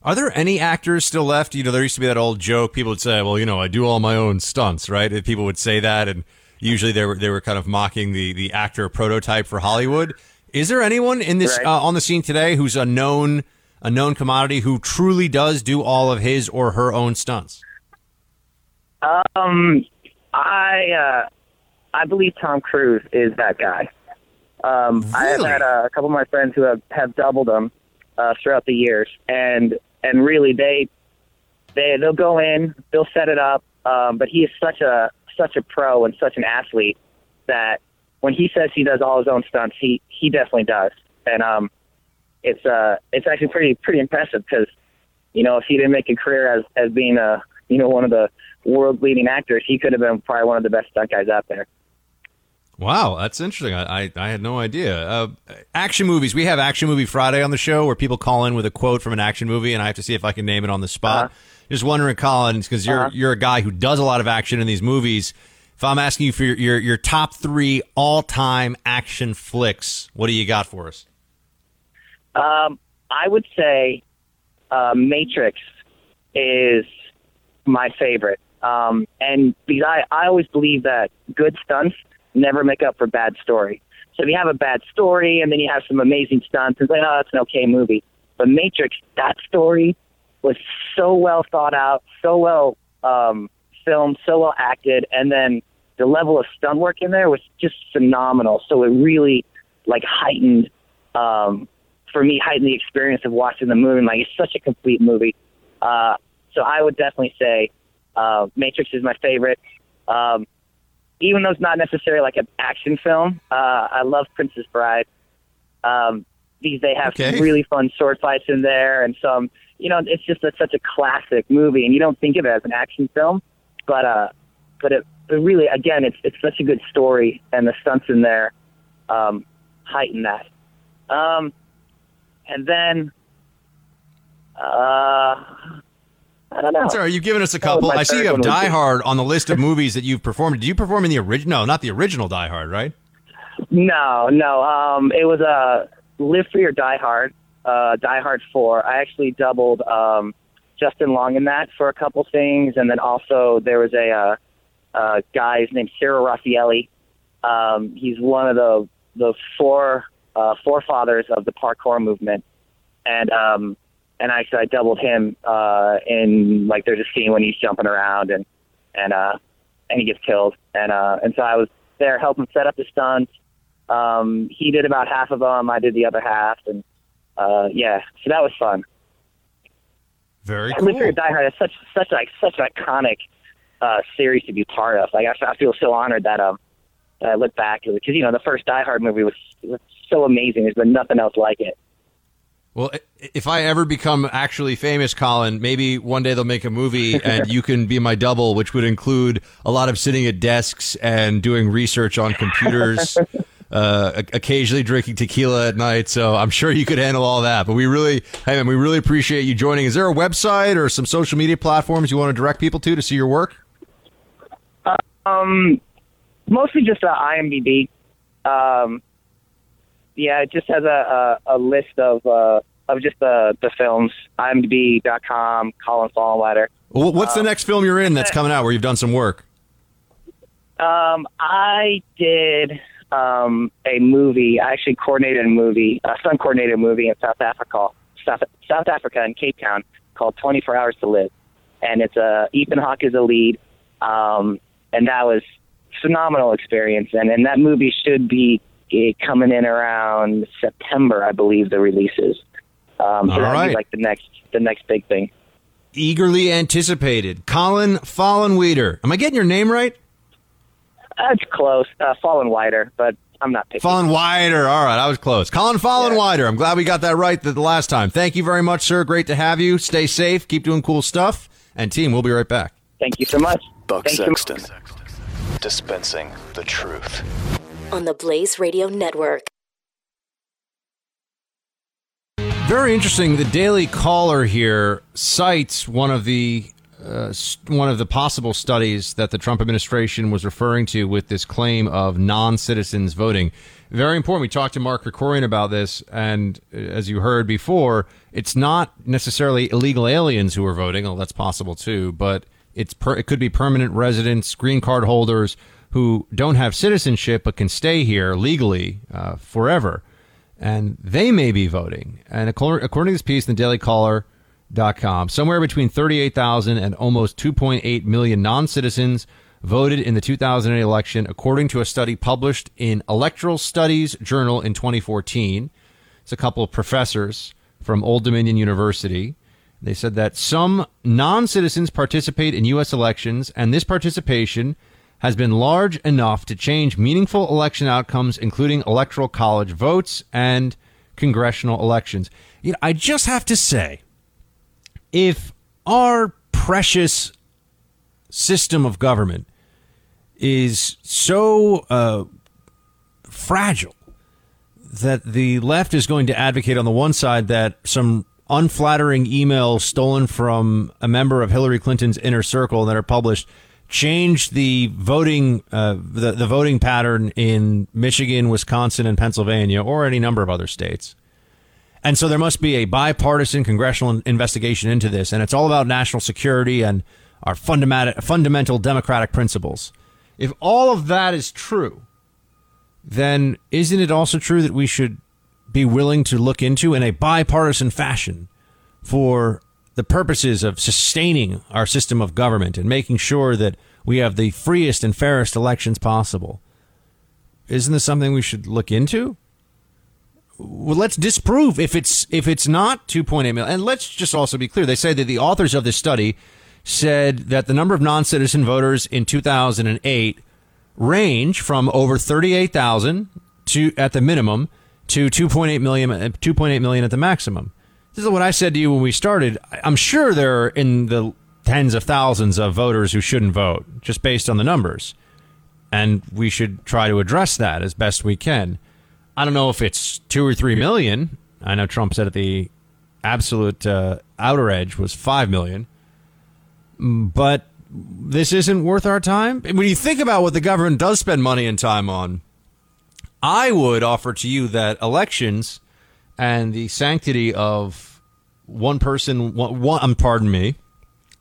[SPEAKER 1] Are there any actors still left? You know, there used to be that old joke. People would say, "Well, you know, I do all my own stunts," right? And people would say that, and usually they were they were kind of mocking the the actor prototype for Hollywood. Is there anyone in this
[SPEAKER 15] Right.
[SPEAKER 1] uh, on the scene today who's a known a known commodity who truly does do all of his or her own stunts?
[SPEAKER 15] Um, I uh, I believe Tom Cruise is that guy. Um, I have had uh, a couple of my friends who have have doubled him uh, throughout the years, and and really they they they'll go in, they'll set it up. Um, but he is such a such a pro and such an athlete that when he says he does all his own stunts, he he definitely does, and um, it's uh it's actually pretty pretty impressive because you know if he didn't make a career as as being a you know one of the world leading actors, he could have been probably one of the best stunt guys out there.
[SPEAKER 1] Wow, that's interesting. I, I, I had no idea. Uh, action movies. We have Action Movie Friday on the show where people call in with a quote from an action movie, and I have to see if I can name it on the spot. Just wondering, Colin, because you're
[SPEAKER 15] Uh-huh.
[SPEAKER 1] you're a guy who does a lot of action in these movies. If I'm asking you for your your, your top three all time action flicks, what do you got for us?
[SPEAKER 15] Um, I would say uh, Matrix is my favorite. Um, and because I, I always believe that good stunts never make up for bad story. So if you have a bad story and then you have some amazing stunts, it's like, oh, it's an okay movie. But Matrix, that story was so well thought out, so well um, filmed, so well acted, and then the level of stunt work in there was just phenomenal. So it really like heightened um, for me heightened the experience of watching the movie. Like it's such a complete movie. Uh, so I would definitely say uh, Matrix is my favorite. Um, even though it's not necessarily like an action film, uh, I love Princess Bride. Um, these they have
[SPEAKER 1] Okay.
[SPEAKER 15] some really fun sword fights in there, and some you know it's just a, such a classic movie, and you don't think of it as an action film, but uh, but it, but really again it's it's such a good story, and the stunts in there. Um, heighten that. Um, and then, uh, I don't know.
[SPEAKER 1] That's all right. You've given us a couple. I see you have Die Hard on the list of movies that you've performed. Did you perform in the original? No, not the original Die Hard, right?
[SPEAKER 15] No, no. Um, it was a uh, Live Free or Die Hard, uh, Die Hard Four. I actually doubled um, Justin Long in that for a couple things, and then also there was a uh, uh, guy name's Cyril Raffaelli. Um, he's one of the the four uh, forefathers of the parkour movement, and um, and actually I doubled him uh, in like there's a scene when he's jumping around and and uh, and he gets killed, and uh, and so I was there helping set up the stunts. Um, he did about half of them. I did the other half, and uh, yeah, so that was fun.
[SPEAKER 1] Very cool.
[SPEAKER 15] I Live Free or Die Hard is such such like such an iconic uh, series to be part of. Like I, I feel so honored that um that I look back because you know the first Die Hard movie was, was so amazing. There's been nothing else like it.
[SPEAKER 1] Well, if I ever become actually famous, Colin, maybe one day they'll make a movie and you can be my double, which would include a lot of sitting at desks and doing research on computers, uh, occasionally drinking tequila at night. So I'm sure you could handle all that. But we really, hey man, we really appreciate you joining. Is there a website or some social media platforms you want to direct people to to see your work?
[SPEAKER 15] Um, mostly just uh, IMDb. Um, yeah, it just has a, a, a list of uh, of just the the films. IMDb.com. Colin Follenweider.
[SPEAKER 1] Well, What's the
[SPEAKER 15] Um,
[SPEAKER 1] next film you're in that's coming out where you've done some work?
[SPEAKER 15] Um, I did um, a movie. I actually coordinated a movie, a sun coordinated a movie in South Africa, South, South Africa in Cape Town called 24 Hours to Live, and it's a Ethan Hawke is a lead, um, and that was phenomenal experience. And and that movie should be coming in around September, I believe the release is. Um, so
[SPEAKER 1] All
[SPEAKER 15] that'd be like the next the next big thing.
[SPEAKER 1] Eagerly anticipated. Colin Fallenweeder. Am I getting your name right?
[SPEAKER 15] That's close. Uh, Fallen Wider, but I'm not picking.
[SPEAKER 1] Fallen Wider. All right, I was close. Colin Fallen Wider. I'm glad we got that right the, the last time. Thank you very much, sir. Great to have you. Stay safe. Keep doing cool stuff. And team, we'll be right back.
[SPEAKER 15] Thank you so much.
[SPEAKER 4] Buck
[SPEAKER 15] Thanks so much.
[SPEAKER 4] Sexton. Dispensing the truth.
[SPEAKER 2] On the Blaze Radio Network.
[SPEAKER 1] Very interesting. The Daily Caller here cites one of the uh, one of the possible studies that the Trump administration was referring to with this claim of non-citizens voting. Very important. We talked to Mark Krikorian about this, and uh, as you heard before, it's not necessarily illegal aliens who are voting. Well, that's possible too, but it's per- it could be permanent residents, green card holders who don't have citizenship but can stay here legally uh, forever and they may be voting. And according, according to this piece in the dailycaller.com, somewhere between 38,000 and almost 2.8 million non citizens voted in the 2008 election, according to a study published in Electoral Studies Journal in 2014. It's a couple of professors from Old Dominion University. They said that some non citizens participate in U.S. elections, and this participation has been large enough to change meaningful election outcomes, including electoral college votes and congressional elections. You know, I just have to say, if our precious system of government is so uh, fragile that the left is going to advocate on the one side that some unflattering emails stolen from a member of Hillary Clinton's inner circle that are published changed the voting uh, the, the voting pattern in Michigan, Wisconsin, and Pennsylvania, or any number of other states. And so there must be a bipartisan congressional investigation into this, and it's all about national security and our fundamental fundamental democratic principles. If all of that is true, then isn't it also true that we should be willing to look into in a bipartisan fashion for the purposes of sustaining our system of government and making sure that we have the freest and fairest elections possible? Isn't this something we should look into? Well, let's disprove if it's if it's not 2.8 million. And let's just also be clear. They say that the authors of this study said that the number of non-citizen voters in 2008 range from over 38,000 to at the minimum to 2.8 million 2.8 million at the maximum. This is what I said to you when we started. I'm sure there are in the tens of thousands of voters who shouldn't vote just based on the numbers. And we should try to address that as best we can. I don't know if it's two or three million. I know Trump said at the absolute uh, outer edge was five million, but this isn't worth our time. When you think about what the government does spend money and time on, I would offer to you that elections and the sanctity of one person, one, one um, pardon me,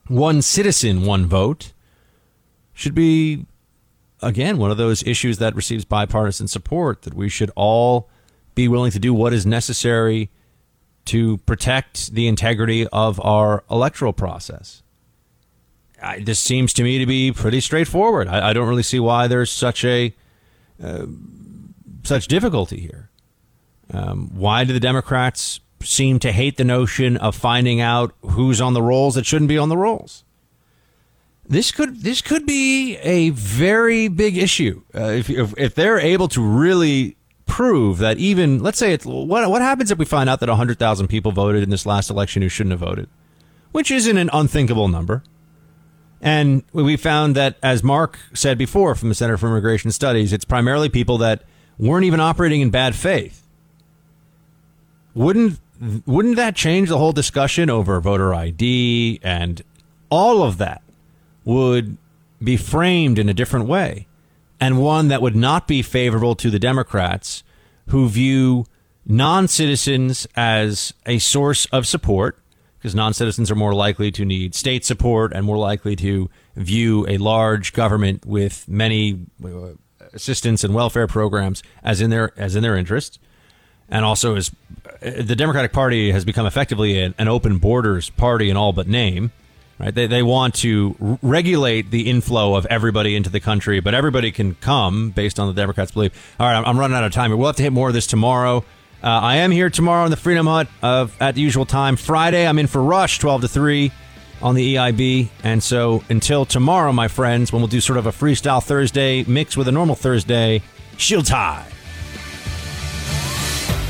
[SPEAKER 1] one citizen, one vote should be again one of those issues that receives bipartisan support that we should all be willing to do what is necessary to protect the integrity of our electoral process. I, this seems to me to be pretty straightforward. I, I don't really see why there's such a uh, such difficulty here. Um, why do the Democrats seem to hate the notion of finding out who's on the rolls that shouldn't be on the rolls? This could this could be a very big issue uh, if, if if they're able to really prove that even let's say it's what what happens if we find out that 100,000 people voted in this last election who shouldn't have voted, which isn't an unthinkable number. And we found that, as Mark said before from the Center for Immigration Studies, it's primarily people that weren't even operating in bad faith. Wouldn't wouldn't that change the whole discussion over voter ID and all of that would be framed in a different way and one that would not be favorable to the Democrats who view non-citizens as a source of support because non-citizens are more likely to need state support and more likely to view a large government with many uh, assistance and welfare programs as in their as in their interest and also as the Democratic Party has become effectively an, an open borders party in all but name. Right? They, they want to regulate the inflow of everybody into the country, but everybody can come based on the Democrats' belief. All right, I'm, I'm running out of time. We'll have to hit more of this tomorrow. Uh, I am here tomorrow in the Freedom Hut uh, at the usual time. Friday, I'm in for Rush, 12 to 3 on the EIB. And so until tomorrow, my friends, when we'll do sort of a freestyle Thursday mixed with a normal Thursday, shields tie.